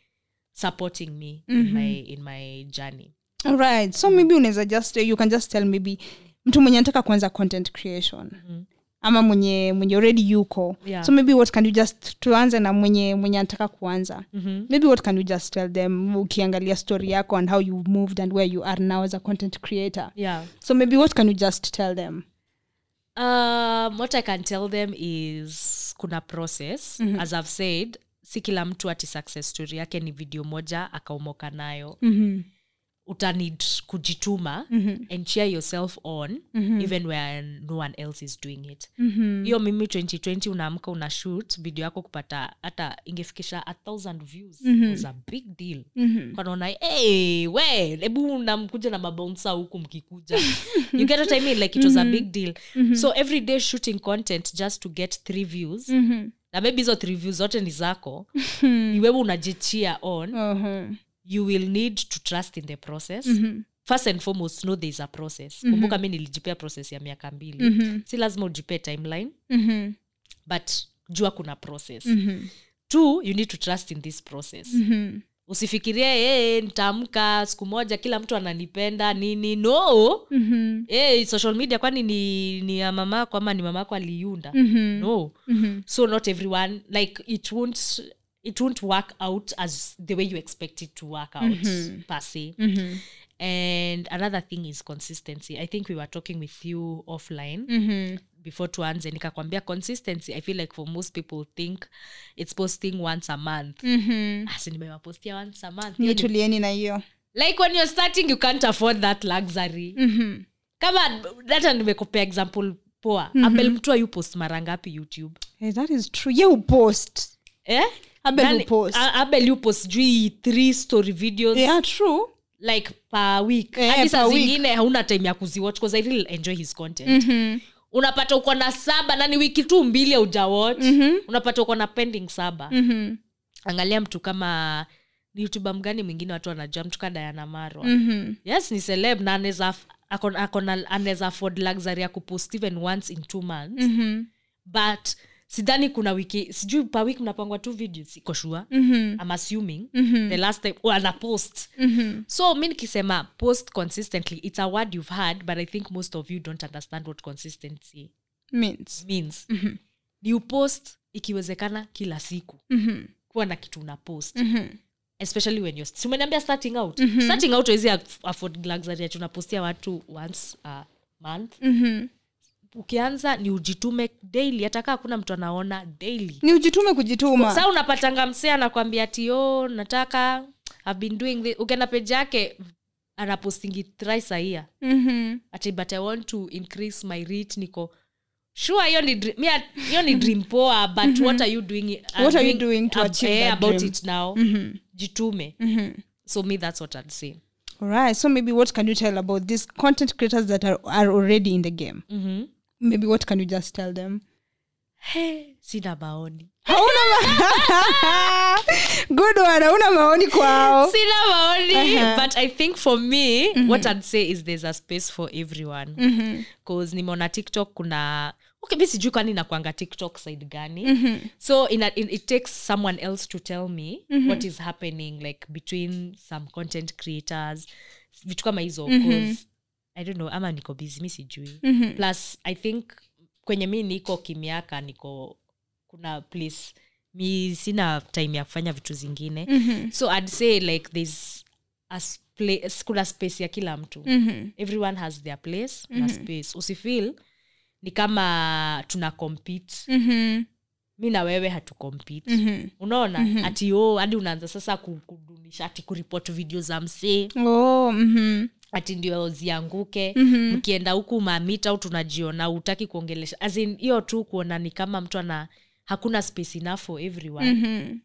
S2: supporting me in, my, in my journey.
S3: Alright so maybe unaweza just you can just tell maybe mtu mwenye anataka kuanza content creation ama mwenye mwenye already yuko
S2: Yeah.
S3: so maybe what can you just tuanze na mwenye mwenye anataka kuanza
S2: mm-hmm.
S3: maybe what can you just tell them ukiangalia story yako and how you moved and where you are now as a content creator
S2: yeah
S3: so maybe what can you just tell them
S2: um, what i can tell them is kuna process mm-hmm. as i've said si kila mtu ati success story yake ni video moja akaumoka nayo
S3: mm-hmm.
S2: Uta need kujituma mm-hmm. and cheer yourself on mm-hmm. even where no one else is doing it hiyo mm-hmm. mimi 2020 unaamka una shoot video yako kupata hata ingefikisha a thousand views mm-hmm. was a big deal mm-hmm. kanaona hey, we hebu namkuja na mabounsa huku mkikuja you get what i mean like it was a big deal so every day shooting content just to get three views na maybe hizo three views zote ni zako ni wewe unajichia on
S3: Uh-huh.
S2: You will need to trust in the process mm-hmm. first and foremost know there is a process mm-hmm. kumbuka mi nilijipea process ya miaka mbili mm-hmm. si lazima ujipee timeline
S3: Mhm.
S2: but jua kuna process
S3: Mhm.
S2: two you need to trust in this process
S3: Mhm.
S2: usifikirie hey, nitaamka siku moja kila mtu ananipenda nini no
S3: Mhm.
S2: hey, social media kwani ni, ni ya mamako ama ni mamako aliiunda
S3: Mhm.
S2: no
S3: Mhm.
S2: so not everyone like it won't it won't work out as the way you expect it to work out per se
S3: Mhm.
S2: and another thing is consistency i think we were talking with you offline
S3: Mhm.
S2: before tuanze nikakwambia consistency i feel like for most people think it's posting once a month
S3: Mhm.
S2: asi nimewapostia once a month
S3: na hiyo
S2: like when you're starting you can't afford that luxury
S3: Mhm.
S2: kama hata nimekupea example poa mm-hmm. abel mtua you post mara ngapi youtube
S3: hey, that is true ye upost
S2: eh?
S3: Abel
S2: Nani-
S3: hupost.
S2: A- abel yu post jui three story videos
S3: yeah true
S2: like per week
S3: Eh,
S2: hadi saa zingine hauna time ya kuziwatch bcause i really enjoy his content
S3: Mhm.
S2: unapata uko na saba nani wiki tu mbili aujawatch mm-hmm. unapata uko na pending saba
S3: Mhm.
S2: angalia mtu kama ni youtuber mgani mwingine watu wanajua mtu ka diana marwa
S3: Mhm.
S2: yes ni celeb na anaweza anaweza afford luxury ya kupost even once in two months
S3: Mhm.
S2: but sidhani kuna wiki sijui pa wiki mnapangwa two videos iko sure
S3: Mhm.
S2: i'm assuming
S3: Mhm.
S2: the last time oh, ana post
S3: Mhm.
S2: so mi nikisema post consistently it's a word you've heard but i think most of you don't understand what consistency
S3: means
S2: means ni upost ikiwezekana kila siku
S3: Mhm.
S2: kuwa na kitu una post
S3: Mhm.
S2: especially when you're si umeniambia starting out starting out wezi afford luxury ati unapostia watu once a month
S3: Mhm.
S2: Ukianza ni ujitume daily hata kaa hakuna mtu anaona daily.
S3: Ni ujitume kujituma.
S2: Saa unapatanga msee anakwambia tio nataka I've been doing this ukienda peji yake anapostingi thrice a year
S3: Mhm.
S2: ati but i want to increase my reach niko sure hiyo ni dr- hiyo ni dream poa but what are you doing uh,
S3: What are you doing to
S2: ab-
S3: achieve that
S2: about
S3: dream?
S2: it now. Jitume.
S3: Mhm.
S2: so me that's what i'd say.
S3: All right so maybe what can you tell about these content creators that are, are already in the game?
S2: Mm-hmm.
S3: Maybe what can you just tell them?
S2: Hey, sina maoni.
S3: Good one hauna maoni kwao.
S2: Sina maoni
S3: Uh-huh.
S2: but i think for me what i'd say is there's a space for everyone. Bcause nimeona tiktok kuna okay mi sijui kwani nakwanga tiktok side gani. So in a, in, it takes someone else to tell me what is happening like between some content creators vitu kama hizo cause i don't know ama niko busy mi sijui. Plus i think kwenye mi niko kimiaka niko kuna place mi sina time ya kufanya vitu zingine. Mm-hmm. so i'd say like there's a place, kuna space ya kila mtu.
S3: Mhm.
S2: everyone has their place na space. Usifeel ni kama tuna compete.
S3: Mhm.
S2: mi na wewe hatu
S3: mm-hmm.
S2: unaona? Ati o hadi unaanza sasa kudunisha ati kuripot video za msee.
S3: Oh, mhm.
S2: Ati ndio zianguke mkienda huku mamita au tunajiona utaki kuongelesha. As in, hiyo tu kuona ni kama mtu ana hakuna space enough for everyone.
S3: Mhm.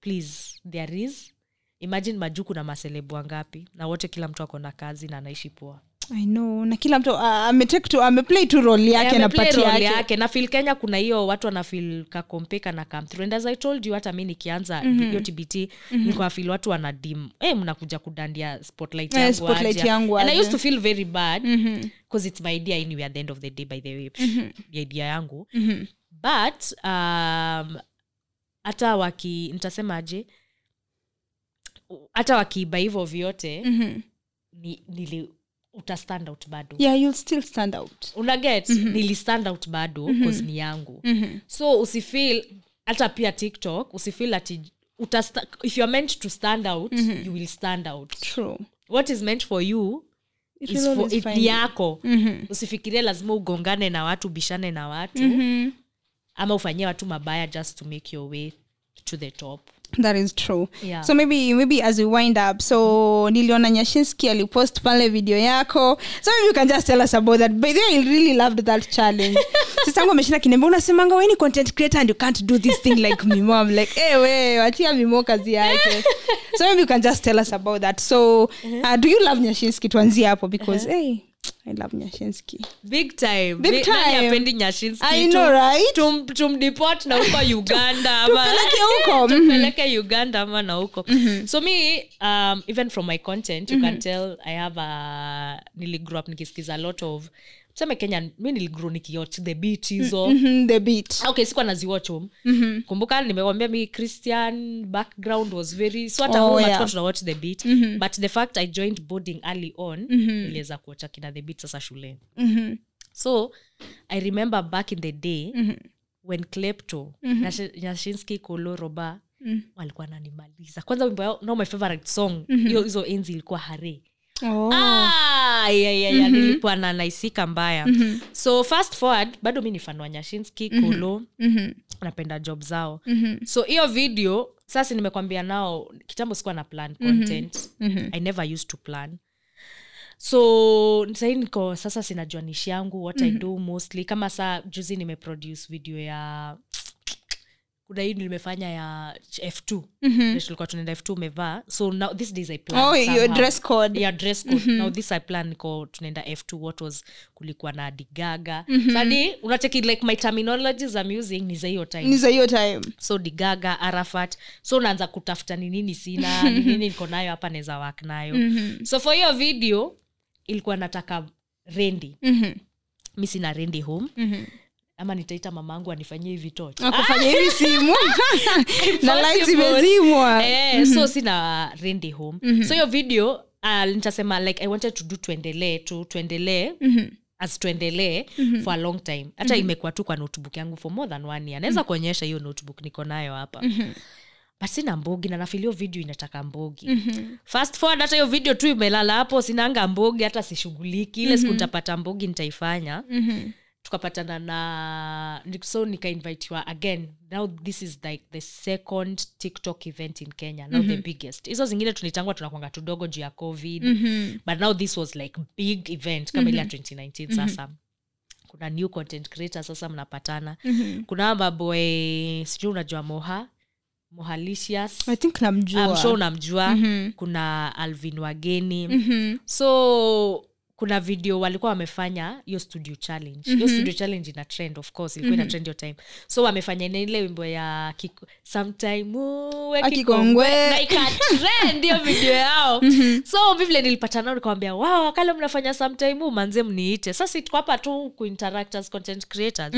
S2: please there is. Imagine majuu kuna maselebu wangapi na wote kila mtu ako na kazi na anaishi poa
S3: I know. Na kila mtu uh, ametake tu ameplay tu role yake na pati yake.
S2: yake. Na fil kenya kuna hiyo watu wanafil kakompeka na come through. And as i told you hata mi nikianza hiyo tbt nilikuwa feel watu wanadim eh mnakuja kudandia spotlight
S3: Eh,
S2: yangu
S3: spotlight yangu
S2: and i used to feel very bad because it's my idea anyway at the end of the day by the way. The idea yangu. But um, hata waki nitasemaje hata wakiiba hivyo vyote
S3: Mhm.
S2: ni, nili uta stand out bado.
S3: Yeah you'll still stand out.
S2: Unaget mm-hmm. nili stand out bado mm ni yangu.
S3: Mhm.
S2: so usifeel hata pia tiktok usifeel ati utasta, if youare meant to stand out you will stand out.
S3: True.
S2: What is meant for you ni yako.
S3: Mm-hmm.
S2: usifikirie lazima ugongane na watu ubishane na watu
S3: Mhm.
S2: ama ufanyie watu mabaya just to make your way to the top
S3: that is true.
S2: Yeah.
S3: so maybe maybe as we wind up so niliona nyashinski alipost pale video yako. So maybe you can just tell us about that. But i really loved that challenge. Sistangu ameshinda kinembe unasemanga weni content creator and you can't do this thing like mimo I'm like hey, we wachia mimo kazi yake. So maybe you can just tell us about that. So uh, do you love nyashinski? Tuanzie hapo because hey, i love nyashinski.
S2: Big time.
S3: Big time.
S2: hapendi Nyashinski?
S3: I know, right?
S2: tum- tumdeport na huko uganda
S3: Tupeleke huko,
S2: tupeleke uganda ama na huko. So me um, even from my content you can tell i have a niligrow up nikisikiza a lot of tuseme kenya mi niligrow nikiwatch the beat hizo.
S3: The beat.
S2: Okay sikuwa naziwatch home. Kumbuka nimewambia mi christian background was very so hata
S3: Oh,
S2: home
S3: yeah.
S2: tunawatch the beat. But the fact i joined boarding early on niliweza kuacha kina the beat sasa shuleni.
S3: -hmm.
S2: so i remember back in the day when klepto Nash- nyashinski kolo roba walikuwa nanimaliza kwanza wimbo yao no my favorite song hiyo hizo enzi ilikuwa hare.
S3: Oh.
S2: Ah, yeah, yeah, yeah. mm-hmm. nilikuwa na naisika mbaya. So fast forward bado mi ni fan wa nyashinski kolo
S3: Mhm.
S2: napenda job zao. So hiyo video sasa nimekwambia nao kitambo sikuwa na plan content. I never used to plan so sahii niko sasa sinajua nishi yangu what i do mostly. Kama saa juzi nimeproduce video ya kuna hii nimefanya ya f2 mm tulikuwa tunaenda f2 umevaa. So now this days i plan
S3: oh your dress code.
S2: Yeah dress code. Now this i plan niko tunaenda f2 what was kulikuwa na digaga mm-hmm. sadi unacheki like my terminologies i'm using ni za hiyo time.
S3: Ni za hiyo time.
S2: So digaga arafat. So unaanza kutafuta ni nini sina ni nini niko nayo hapa naweza work nayo. Mm-hmm. so for hiyo video ilikuwa nataka rendi.
S3: Mhm.
S2: mi sina rendi home.
S3: Mhm.
S2: ama nitaita mamangu anifanyie hivi
S3: tochkufanya hivi simu? Na lights imezimwa
S2: eh, so sina rendi home. So hiyo video uh, nitasema like i wanted to do tuendelee tu tuendelee as tuendelee for a long time. Hata imekuwa tu kwa notebook yangu for more than one year. Naweza kuonyesha hiyo notebook niko nayo hapa but sina mbogi na nafilio video inataka mbogi. Fast forward hata hiyo video tu imelala hapo sinanga mbogi hata sishughuliki. Ile siku nitapata mbogi nitaifanya. Tukapatana na so nikainvitiwa again. Now this is like the second tiktok event in kenya. Now the biggest. Hizo zingine tunitangwa tunakwanga tudogo juu ya covid. But now this was like big event kama ile ya 2019 sasa. Kuna new content creator sasa mnapatana. Kuna maboy sijui unajua moha mohalicious.
S3: I think namjua.
S2: I'm kuna alvin wageni. So kuna video walikuwa wamefanya hiyo studio challenge. Hiyo studio challenge ina trend of course ilikuwa ina trend your time. So wamefanya na ile wimbo ya kiku, sometime uwe kikongwe. Na ikatrend hiyo video yao. So vivile nilipata nao nikawambia wow kale mnafanya sometime manze mniite. Sasa tuko hapa tu as content creators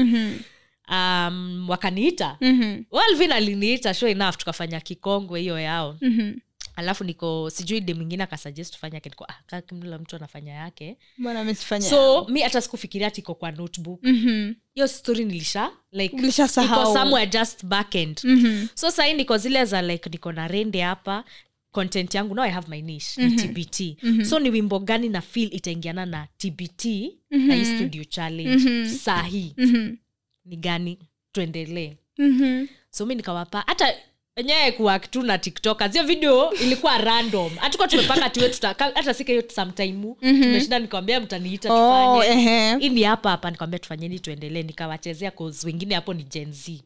S2: um, wakaniita.
S3: Mhm.
S2: walvin aliniita sure enough tukafanya kikongwe hiyo yao.
S3: Mhm.
S2: alafu niko sijui de mwingine akasuggest tufanye yake niko ah, kila mtu anafanya yake. So mi hata sikufikiria tiko kwa notebook.
S3: Mhm.
S2: hiyo story nilisha like somewhere just backend so sahii niko zile za like niko na rende hapa content yangu now i have my niche ni tbt so ni wimbo gani na feel itaingiana na tbt na hii studio challenge. Sahii ni gani tuendelee
S3: Mhm.
S2: so mi nikawapa hata enyewe kuwak tu na tiktok zio video ilikuwa random. Hatukuwa tumepanga tiwe hata sika hiyo sometime tumeshinda nikawambia mtaniita
S3: Oh,
S2: tufanye. ni hapa hapa nikawambia tufanyeni tuendelee. Nikawachezea cause wengine hapo ni gen z.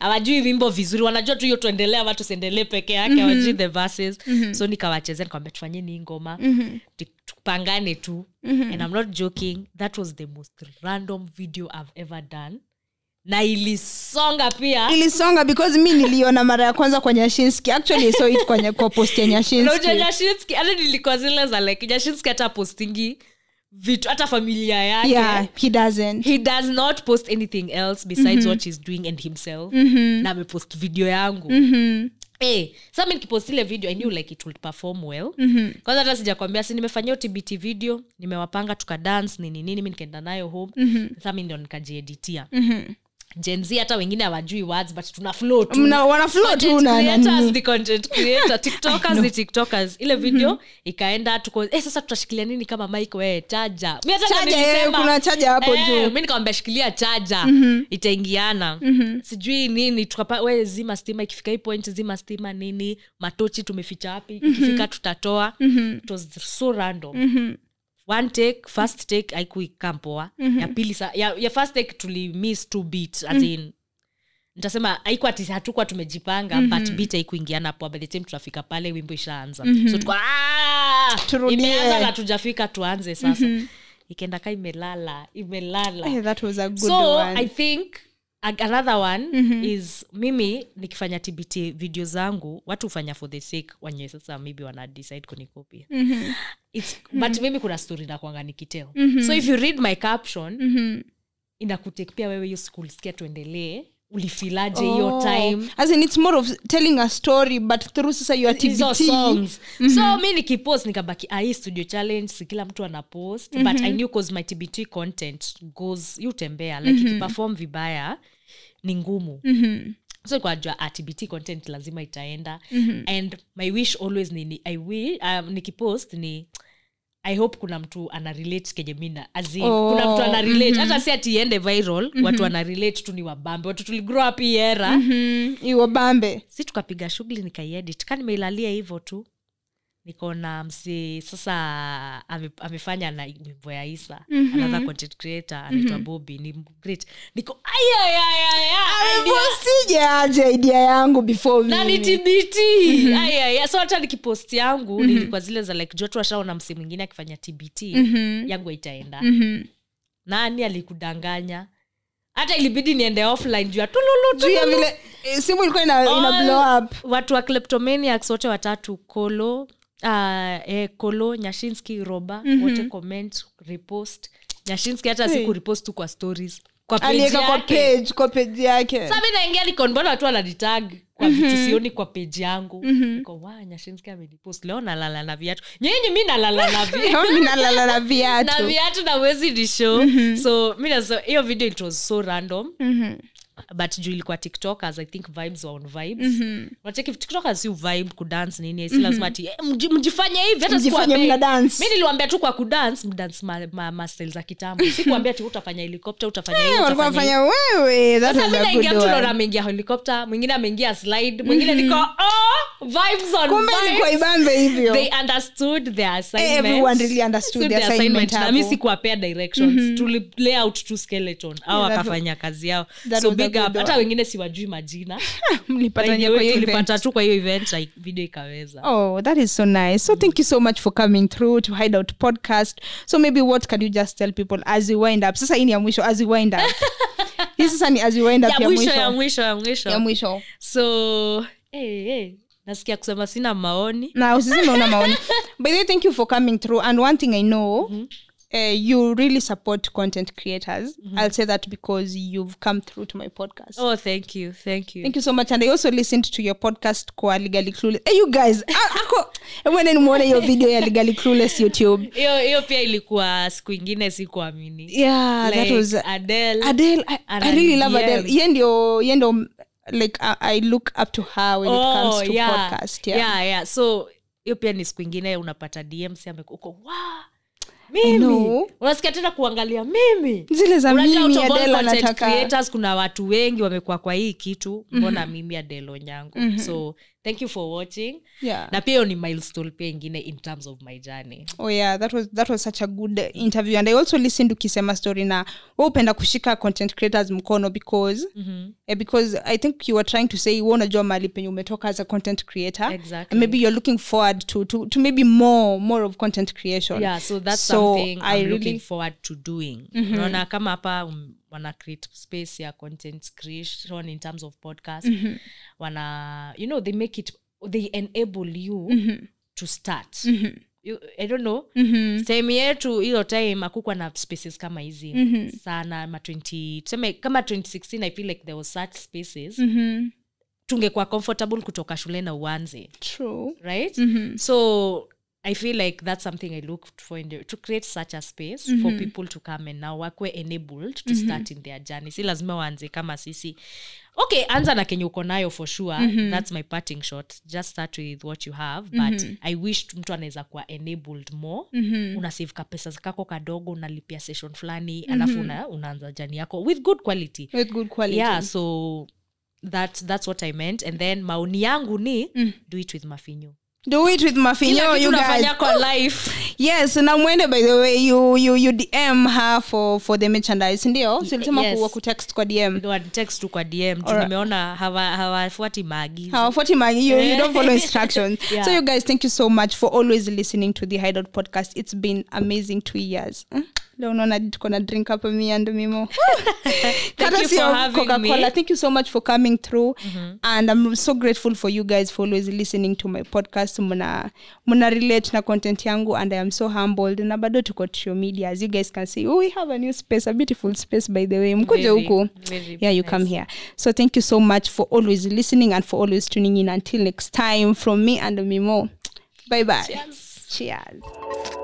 S2: Hawajui- wimbo vizuri. Wanajua tu hiyo tuendelee ama tusiendelee peke yake. Hawajui the verses. So nikawachezea nikawambia tufanyeni hii ngoma. Tu- tupangane tu. And i'm not joking that was the most random video i've ever done na ilisonga pia.
S3: Ilisonga because mi niliona mara ya kwanza kwa nyashinski. Actually saw it kwenye kwa post ya nyashinski.
S2: Nyashinski hata nilikuwa zile za like nyashinski hata postingi vitu hata familia yake.
S3: Yeah he doesn't.
S2: He does not post anything else besides what he's doing and himself. Na amepost video yangu. Hey, sami nikipost ile video i knew like it will perform well. Kwanza hata sijakwambia si nimefanyia utbt video nimewapanga tukadance nini nini mi nikaenda nayo home. Sa mi ndio nikajieditia. Gen z hata wengine hawajui words but tuna flow tu.
S3: Mna- wana flow tu na
S2: creators
S3: nani.
S2: content creator tiktokers ni tiktokers. Ile video ikaenda tuko eh, sasa tutashikilia nini kama mike we chaja mi hata
S3: Charger,
S2: ndo
S3: kuna charger hapo
S2: eh,
S3: juu.
S2: mi nikamwambia shikilia chaja itaingiana. Sijui nini tukapa we zima stima ikifika hii point zima stima nini matochi tumeficha wapi ikifika tutatoa. It was so random one take first take aikuikampoa ya pili sa, ya, ya first take tulimiss two beat as in nitasema haikuwa ati hatukuwa tumejipanga mm-hmm. but bit haikuingiana poa by the time tunafika pale wimbo ishaanza mm-hmm. so tuko "Ah, imeanza na tujafika tuanze sasa mm-hmm. ikaenda ka imelala imelala
S3: hey, that was a good
S2: so
S3: one.
S2: i think another one mm-hmm. is mimi nikifanya tbt video zangu watu hufanya for the sake wenye sasa maybe wana decide kunikopi
S3: mm-hmm.
S2: It's, but mimi kuna story nakwanga nikiteo so if you read my caption
S3: Mhm.
S2: inakutake pia wewe hiyo siku ulisikia tuendelee ulifilaje hiyo
S3: Oh.
S2: time
S3: As in, it's more of telling a story but through sasa your TBT.
S2: songs so mi nikipost nikabaki ai studio challenge si kila mtu ana post but i knew cause my tbt content goes yutembea like ikiperform vibaya ni ngumu.
S3: Mhm.
S2: so kwajua ah, tbt content lazima itaenda. And my wish always ni, I will, um, nikipost ni i hope kuna mtu ana relate kenye mina azin
S3: Oh,
S2: kuna mtu ana relate. hata si atiende viral mm-hmm. watu wana relate tu ni wabambe. Watu tuligrow up iera era.
S3: Mhm. iwabambe
S2: si tukapiga shughuli nikaiedit ka nimeilalia hivyo tu nikaona msi sasa ame, amefanya na wimbo ya isa. Mm-hmm. another content creator anaitwa mm-hmm. bobi ni great. Niko ayayayaya
S3: aje idea yangu before
S2: na
S3: mimi.
S2: so hata nikipost yangu nilikuwa zile za like jotu ashaona msi mwingine akifanya tbt yangu aitaenda
S3: mm-hmm.
S2: nani alikudanganya? Hata ilibidi niende offline juu ya tululu
S3: eh, simu ilikuwa ina, ina blow up.
S2: watu wa kleptomaniacs wote watatu kolo uh, eh, kolo nyashinski roba mm-hmm. wote comment repost. Nyashinski hata
S3: Hey.
S2: siku repost tu kwa stories. Kwa page
S3: aliweka kwa page kwa page yake.
S2: Sasa naingia nikonbona watu wananitag kwa vitu sioni kwa peji yangu. Niko wa nyashinski amenipost. Leo nalala na viatu. Nyinyi mi nalala na viatu.
S3: Na
S2: na
S3: viatu.
S2: na wezi ni show. So mi hiyo video it was so random.
S3: Mhm.
S2: But juu ilikuwa tiktokers i think vibes were on vibes. Mm-hmm. unacheki tiktokers si vibe kudance nini si lazima ati eh, mjifanye hivi hata sikuambia- mi niliwambia tu kwa kudance mdance ma, ma, ma style za kitambo. Sikuambia ati utafanya helikopta utafanya hii,
S3: Eh,
S2: utafanya
S3: wewe
S2: sasa mi naingia mtu naona ameingia helikopta mwingine ameingia slide mwingine niko oh, vibes on vibes.
S3: ilikuwa ibambe hivyo
S2: they understood their assignment.
S3: everyone really understood
S2: Understood their
S3: assignment
S2: na mi sikuwapea directions tuli lay out tu skeleton au
S3: Yeah, that
S2: kazi yao
S3: that
S2: so big up hata wengine siwajui majina
S3: mlipatania kwa hiyo
S2: tulipata tu kwa hiyo event like, video ikaweza
S3: Oh, that is so nice. So thank you so much for coming through to Hideout Podcast. So maybe what can you just tell people as we wind up? Sasa hii ni ya mwisho as we wind up. hii sasa ni as we wind up
S2: ya
S3: ya
S2: mwisho
S3: mwisho.
S2: ya mwisho ya mwisho
S3: Ya mwisho.
S2: so hey, hey, nasikia kusema sina maoni
S3: Na usiseme una maoni. By the way, thank you for coming through. And one thing I know, uh, you really support content creators. I'll say that because you've come through to my podcast.
S2: oh thank you thank you
S3: Thank you so much. And I also listened to your podcast kwa Legally Clueless. Hey, you guys, a- mwene nimuone hiyo video ya Legally Clueless YouTube.
S2: hiyo hiyo pia ilikuwa siku ingine sikuamini
S3: Yeah, that was
S2: Adele,
S3: Adele, I, I really love
S2: Adele.
S3: Adele. Ye ndio, ye ndio, like I, I look up to her when it comes
S2: Oh,
S3: to
S2: yeah.
S3: podcast. Yeah.
S2: yeah, yeah. so hiyo pia ni siku ingine unapata dmc amekuko wa mimi unasikia tena kuangalia mimi
S3: Zile za mimi
S2: adela
S3: anataka.
S2: creators kuna watu wengi wamekuwa kwa hii kitu mbona mimi adelo nyangu so thank you for watching.
S3: Yeah.
S2: na pia hiyo ni milestone pia ingine in terms of my journey.
S3: Oh yeah, that was that was such a good interview. And I also listened ukisema story na wa upenda kushika content creators mkono because eh, because I think you were trying to say wewe unajua mahali penye umetoka as a content creator.
S2: Exactly.
S3: and maybe you're looking forward to to to maybe more more of content creation.
S2: yeah so that's
S3: So,
S2: something
S3: I
S2: i'm
S3: really-
S2: looking forward to doing. Unaona kama hapa um, wana create space ya content creation in terms of podcast. Wana you know they make it they enable you to start. You, i don't know. Time yetu hiyo time akukwa na spaces kama hizi. Sana ma 20 tuseme kama 2016 i feel like there was such spaces.
S3: Mhm.
S2: tungekuwa comfortable kutoka shule na uanze.
S3: True.
S2: right? So i feel like that's something i looked for in the, to create such a space for people to come and now wakwe enabled to start in their journey. Si lazima waanze kama sisi. Okay anza na kenye uko nayo for sure. That's my parting shot. Just start with what you have but i wish mtu anaweza kuwa enabled more. Unasave kapesa kako kadogo unalipia session fulani alafu una, unaanza jani yako with good quality.
S3: With good quality.
S2: Yeah so that, that's what i meant. And then maoni yangu ni do it with mafinyo
S3: do it with mafinyo you guys.
S2: kwa life.
S3: Yes na mwende by the way you, you, you dm her for, for the merchandise ndio? Silisema
S2: yes.
S3: kuwa kutext kwa dm
S2: Ndo wanitext tu kwa dm nimeona hawafuati maagizo
S3: hawafuati magi you, you don't follow instructions.
S2: Yeah.
S3: so you guys thank you so much for always listening to the hideout podcast. It's been amazing two years. Hmm? Leo unaona tuko na drink hapa mi mimo. Courtesy
S2: for
S3: Coca-Cola. thank you so much for coming through. And i'm so grateful for you guys for always listening to my podcast. Muna muna relate na content yangu and i am so humbled. Na bado tuko social media. As you guys can see we have a new space a beautiful space by the way. Mkuje huku. yeah you
S2: nice.
S3: come here. So thank you so much for always listening and for always tuning in. Until next time from me and mimo. Bye bye. Cheers